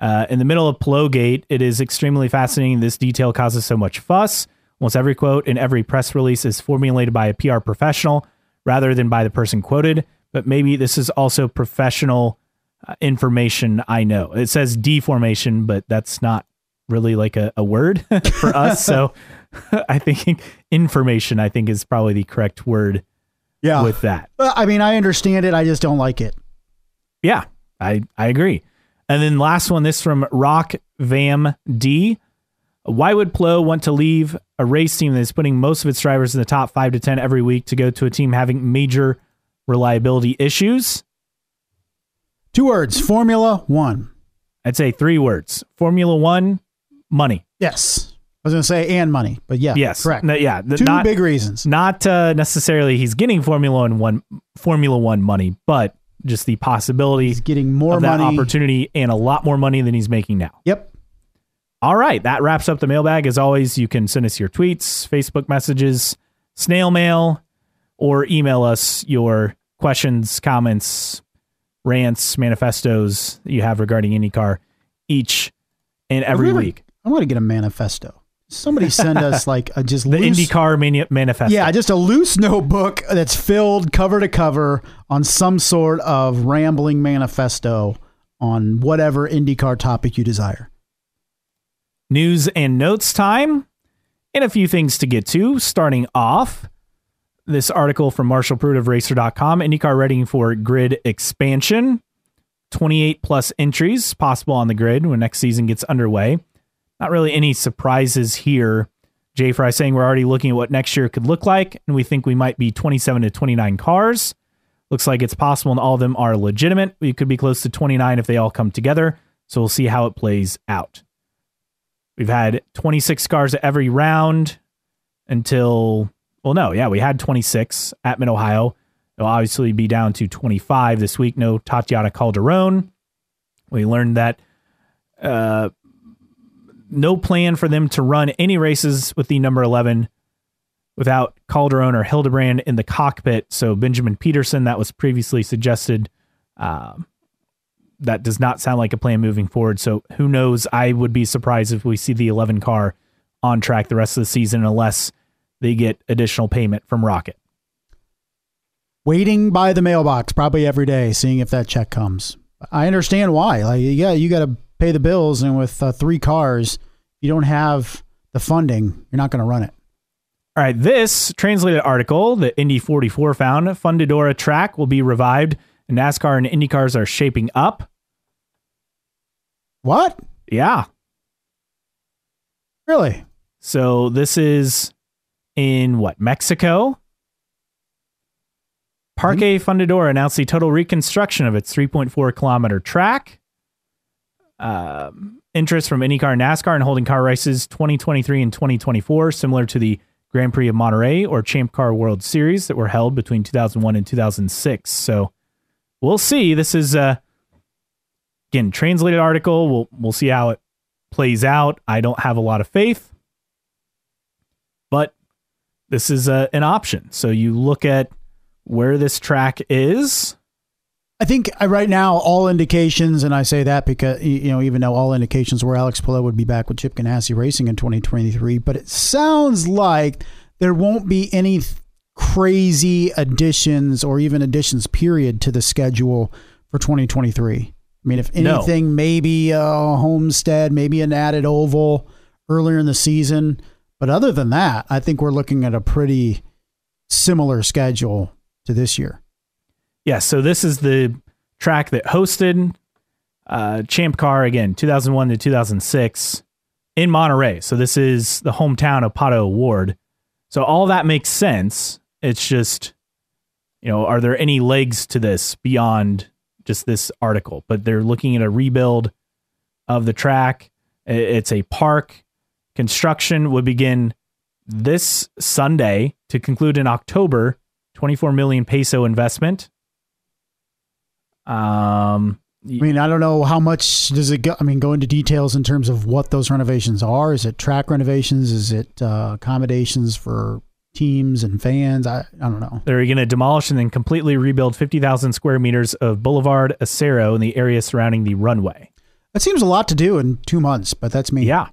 Speaker 1: Uh, in the middle of Palougate, it is extremely fascinating. This detail causes so much fuss. Almost every quote in every press release is formulated by a PR professional rather than by the person quoted. But maybe this is also professional uh, information I know. It says deformation, but that's not really like a, a word for us. So I think information, I think, is probably the correct word
Speaker 2: Yeah.
Speaker 1: with that.
Speaker 2: I mean, I understand it. I just don't like it.
Speaker 1: Yeah, I, I agree. And then last one, this from Rock Vam D. Why would Palou want to leave a race team that is putting most of its drivers in the top five to 10 every week to go to a team having major reliability issues?
Speaker 2: Two words Formula One.
Speaker 1: I'd say three words Formula One, money.
Speaker 2: Yes. I was going to say and money, but yeah.
Speaker 1: Yes.
Speaker 2: Correct.
Speaker 1: No, yeah.
Speaker 2: Two
Speaker 1: not,
Speaker 2: big reasons.
Speaker 1: not uh, necessarily he's getting Formula One, one Formula One money, but just the possibility
Speaker 2: He's getting more money.
Speaker 1: opportunity and a lot more money than he's making now.
Speaker 2: Yep.
Speaker 1: All right, that wraps up the mailbag. As always, you can send us your tweets, Facebook messages, snail mail, or email us your questions, comments, rants, manifestos that you have regarding IndyCar each and every
Speaker 2: Remember-
Speaker 1: week.
Speaker 2: I want to get a manifesto. Somebody send us like a just
Speaker 1: The
Speaker 2: loose,
Speaker 1: IndyCar mani- manifesto.
Speaker 2: Yeah, just a loose notebook that's filled cover to cover on some sort of rambling manifesto on whatever IndyCar topic you desire.
Speaker 1: news and notes time, and a few things to get to. Starting off, this article from Marshall Pruett of Racer.com IndyCar readying for grid expansion. 28 plus entries possible on the grid when next season gets underway. Not really any surprises here. Jay Frye saying we're already looking at what next year could look like, and we think we might be 27 to 29 cars. Looks like it's possible, and all of them are legitimate. We could be close to 29 if they all come together. So we'll see how it plays out. We've had 26 cars at every round until, well, no, yeah, we had 26 at Mid Ohio. It'll obviously be down to 25 this week. No Tatiana Calderon. We learned that uh, no plan for them to run any races with the number 11 without Calderon or Hildebrand in the cockpit. So Benjamin Pedersen, that was previously suggested. Um, that does not sound like a plan moving forward. So who knows? I would be surprised if we see the 11 car on track the rest of the season unless they get additional payment from Rocket.
Speaker 2: Waiting by the mailbox probably every day, seeing if that check comes. I understand why. Like, yeah, you got to pay the bills, and with uh, three cars, you don't have the funding. You're not going to run it.
Speaker 1: All right, this translated article that Indy 44 found Fundidora track will be revived, and NASCAR and Indy cars are shaping up.
Speaker 2: What?
Speaker 1: Yeah.
Speaker 2: Really?
Speaker 1: So this is in what, Mexico? Parque Fundador announced the total reconstruction of its 3.4 kilometer track. Um, interest from IndyCar and NASCAR in holding car races 2023 and 2024, similar to the Grand Prix of Monterrey or Champ Car World Series that were held between 2001 and 2006. So we'll see. This is uh, again translated article. We'll we'll see how it plays out. I don't have a lot of faith, this is uh, an option. So you look at where this track is.
Speaker 2: I think uh, right now all indications, and I say that because you know even though all indications were Alex Palou would be back with Chip Ganassi Racing in 2023, but it sounds like there won't be any crazy additions or even additions period to the schedule for 2023. I mean, if
Speaker 1: No.
Speaker 2: anything, maybe a homestead, maybe an added oval earlier in the season, but other than that, I think we're looking at a pretty similar schedule to this year.
Speaker 1: Yeah, so this is the track that hosted uh, Champ Car again, 2001 to 2006 in Monterrey. So this is the hometown of Pato O'Ward. So all that makes sense. It's just, you know, are there any legs to this beyond just this article? But they're looking at a rebuild of the track. It's a park. Construction would begin this Sunday to conclude in October. 24 million peso investment. Um,
Speaker 2: I mean, I don't know how much does it go. I mean, go into details in terms of what those renovations are. Is it track renovations? Is it uh, accommodations for teams and fans? I, I don't know.
Speaker 1: they're going to demolish and then completely rebuild 50,000 square meters of Boulevard Acero in the area surrounding the runway.
Speaker 2: That seems a lot to do in two months, but that's me.
Speaker 1: Yeah,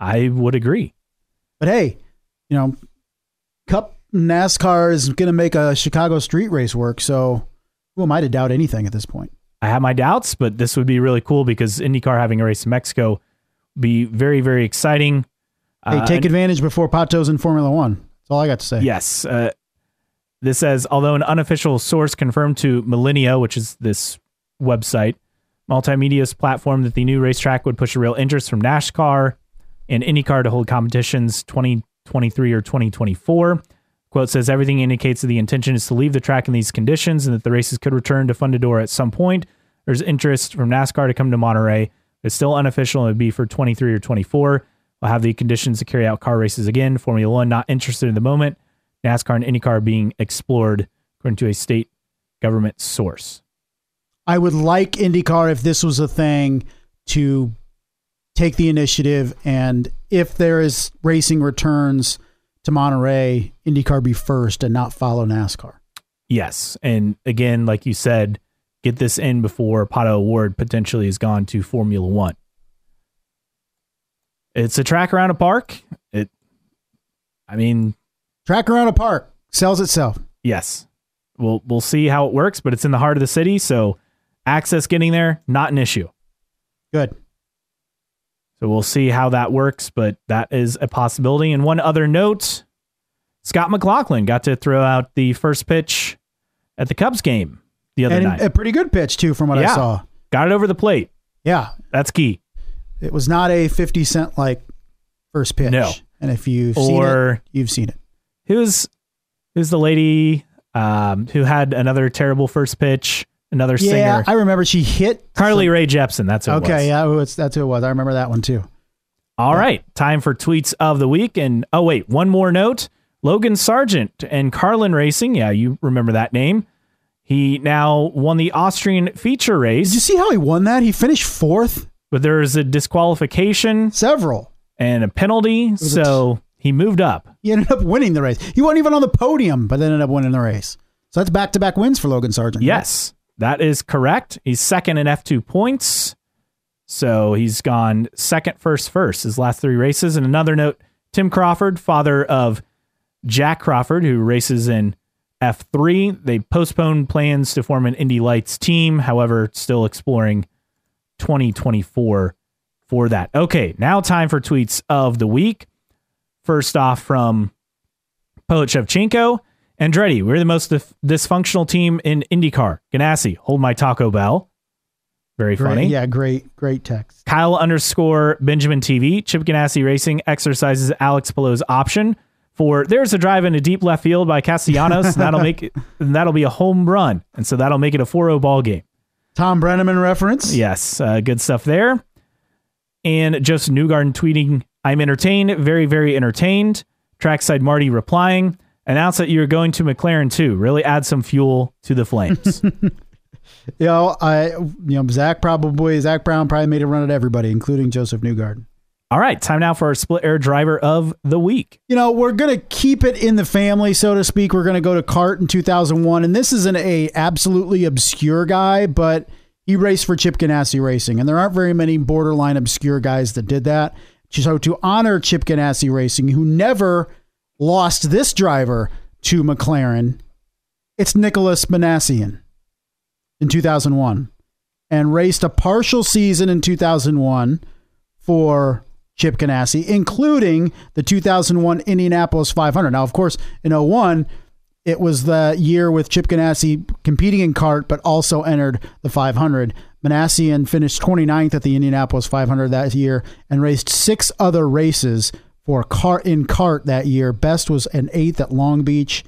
Speaker 1: I would agree.
Speaker 2: But hey, you know, Cup NASCAR is going to make a Chicago street race work. So who am I to doubt anything at this point?
Speaker 1: I have my doubts, but this would be really cool because IndyCar having a race in Mexico would be very, very exciting.
Speaker 2: Hey,
Speaker 1: Uh,
Speaker 2: take
Speaker 1: and-
Speaker 2: advantage before Pato's in Formula One. That's all I got to say.
Speaker 1: Yes. Uh, this says, although an unofficial source confirmed to Milenio, which is this website, multimedia's platform, that the new racetrack would push a real interest from NASCAR and IndyCar to hold competitions 2023 or 2024. Quote says, everything indicates that the intention is to leave the track in these conditions and that the races could return to Fundador at some point. There's interest from NASCAR to come to Monterrey. It's still unofficial it would be for 23 or 24. We'll have the conditions to carry out car races again. Formula One not interested in the moment. NASCAR and IndyCar being explored, according to a state government source.
Speaker 2: I would like IndyCar if this was a thing to take the initiative, and if there is racing returns to Monterrey, IndyCar be first and not follow NASCAR.
Speaker 1: Yes. And again, like you said, get this in before Pato O'Ward potentially has gone to Formula One. It's a track around a park. It, I mean,
Speaker 2: Track around a park sells itself.
Speaker 1: yes, we'll we'll see how it works, but it's in the heart of the city, so access getting there not an issue.
Speaker 2: Good.
Speaker 1: So we'll see how that works, but that is a possibility. And one other note Scott McLaughlin got to throw out the first pitch at the Cubs game the other
Speaker 2: And
Speaker 1: night.
Speaker 2: a pretty good pitch, too, from what I saw.
Speaker 1: got it over the plate.
Speaker 2: Yeah.
Speaker 1: That's key.
Speaker 2: It was not a 50 cent like first pitch.
Speaker 1: No.
Speaker 2: And if you've seen it,
Speaker 1: Or
Speaker 2: you've seen it.
Speaker 1: who's who's the lady um, who had another terrible first pitch? Another
Speaker 2: Yeah,
Speaker 1: singer,
Speaker 2: I remember she hit.
Speaker 1: Carly Rae Jepsen. That's who it was.
Speaker 2: Okay, yeah, it's, that's who it was. I remember that one too.
Speaker 1: All right, time for tweets of the week. And oh wait, one more note: Logan Sargent and Carlin Racing. Yeah, you remember that name. He now won the Austrian feature race.
Speaker 2: Did you see how he won that? He finished fourth.
Speaker 1: but there was a disqualification
Speaker 2: Several.
Speaker 1: and a penalty,
Speaker 2: was a
Speaker 1: so he moved up.
Speaker 2: He ended up winning the race. He wasn't even on the podium, but then ended up winning the race. So that's back to back wins for Logan Sargent.
Speaker 1: Yes, that is correct. He's second in F2 points. So he's gone second, first, first his last three races. And another note Tim Crawford, father of Jak Crawford, who races in F3, they postponed plans to form an Indy Lights team. However, still exploring 2024 for that. Okay, now time for tweets of the week. First off, from Poet Shevchenko. Andretti, we're the most dif- dysfunctional team in IndyCar. Ganassi, hold my Taco Bell. Very
Speaker 2: Great,
Speaker 1: funny.
Speaker 2: Yeah, great, great text.
Speaker 1: Kyle underscore Benjamin TV. Chip Ganassi Racing exercises Alex Palou's option for there's a drive into deep left field by Castellanos. that'll make it, that'll be a home run. And so that'll make it a 4-0 ball game.
Speaker 2: Thom Brennaman reference.
Speaker 1: Yes, uh, good stuff there. And Josef Newgarden tweeting, I'm entertained, very, very entertained. Trackside Marty replying, announce that you're going to McLaren too. Really add some fuel to the flames.
Speaker 2: You know, I, you know, Zak probably, Zak Brown probably made a run at everybody, including Josef Newgarden.
Speaker 1: All right, time now for our split era driver of the week.
Speaker 2: You know, we're going to keep it in the family, so to speak. We're going to go to CART in 2001. And this isn't a absolutely obscure guy, but he raced for Chip Ganassi Racing. And there aren't very many borderline obscure guys that did that. So to honor Chip Ganassi Racing, who never lost this driver to McLaren, it's Nicolas Minassian in 2001 and raced a partial season in 2001 for Chip Ganassi, including the 2001 Indianapolis 500. Now, of course, in 01, it was the year with Chip Ganassi competing in CART, but also entered the 500. Minassian finished 29th at the Indianapolis 500 that year and raced six other races for CART in CART that year. Best was an eighth at Long Beach,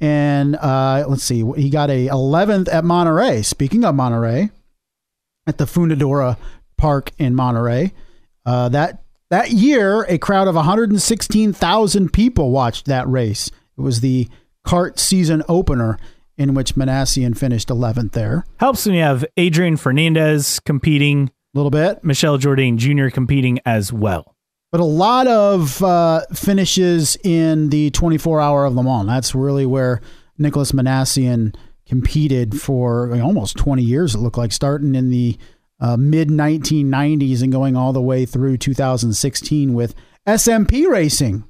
Speaker 2: and uh, let's see, he got a 11th at Monterrey. Speaking of Monterrey, at the Fundidora Park in Monterrey, uh, that that year a crowd of 116,000 people watched that race. It was the CART season opener in which Minassian finished 11th there.
Speaker 1: Helps when you have Adrian Fernandez competing,
Speaker 2: A little bit,
Speaker 1: Michel Jourdain Jr. competing as well.
Speaker 2: But a lot of uh, finishes in the 24 hour of Le Mans. That's really where Nicolas Minassian competed for mean, almost 20 years, it looked like, starting in the uh, mid 1990s and going all the way through 2016 with SMP Racing.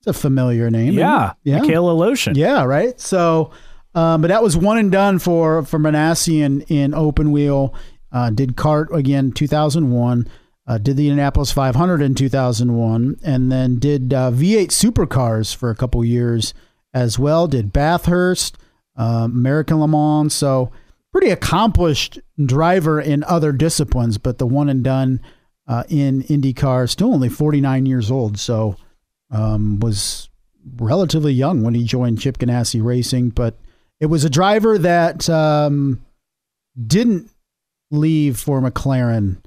Speaker 2: It's a familiar name.
Speaker 1: Yeah,
Speaker 2: Yeah.
Speaker 1: Mikhail Aleshin.
Speaker 2: Yeah, right. So, um, but that was one and done for for Minassian in open wheel. Uh, did CART again 2001. Uh, did the Indianapolis 500 in 2001, and then did uh, V8 supercars for a couple years as well. Did Bathurst, uh, American Le Mans. So pretty accomplished driver in other disciplines, but the one and done uh, in IndyCar. Still only 49 years old. So um, was relatively young when he joined Chip Ganassi Racing, but it was a driver that um, didn't leave for McLaren.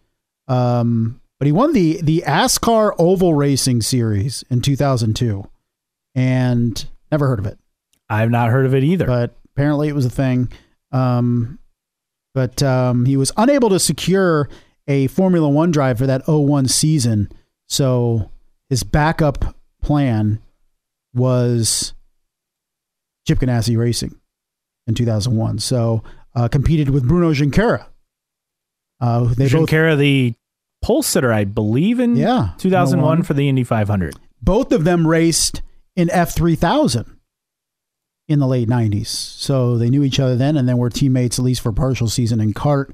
Speaker 2: Um, but he won the the ASCAR Oval Racing Series in 2002, and never heard of it.
Speaker 1: I've not heard of it either.
Speaker 2: But apparently, it was a thing. Um, but um, he was unable to secure a Formula One drive for that 01 season. So his backup plan was Chip Ganassi Racing in 2001. So uh, competed with Bruno Junqueira.
Speaker 1: Uh, they both, the pole sitter, I believe, in
Speaker 2: yeah,
Speaker 1: 2001 for the Indy 500.
Speaker 2: Both of them raced in F3000 in the late 90s. So they knew each other then and then were teammates, at least for partial season in CART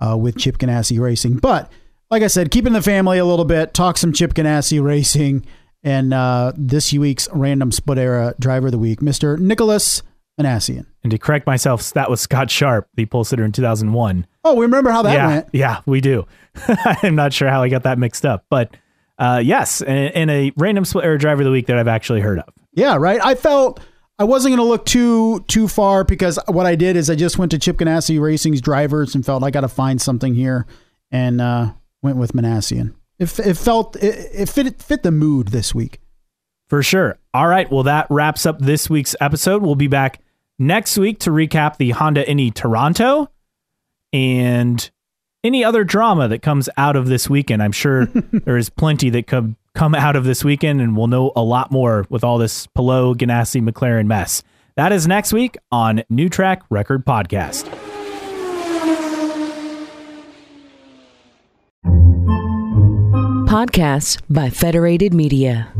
Speaker 2: uh, with Chip Ganassi Racing. But like I said, keeping the family a little bit, talk some Chip Ganassi Racing, and uh, this week's random split era driver of the week, Mr. Nicolas Minassian.
Speaker 1: And to correct myself, that was Scott Sharp, the pole sitter in 2001.
Speaker 2: Oh, we remember how that
Speaker 1: yeah,
Speaker 2: went.
Speaker 1: Yeah, we do. I'm not sure how I got that mixed up, but uh, yes, and, a random split era driver of the week that I've actually heard of.
Speaker 2: Yeah, right. I felt I wasn't going to look too too far because what I did is I just went to Chip Ganassi Racing's drivers and felt I got to find something here, and uh, went with Minassian. It, it felt it, it fit fit the mood this week.
Speaker 1: For sure. All right. Well, that wraps up this week's episode. We'll be back next week to recap the Honda Indy Toronto and any other drama that comes out of this weekend. I'm sure there is plenty that come come out of this weekend, and we'll know a lot more with all this Palou, Ganassi, McLaren mess. That is next week on New Track Record Podcast.
Speaker 3: Podcasts by Federated Media.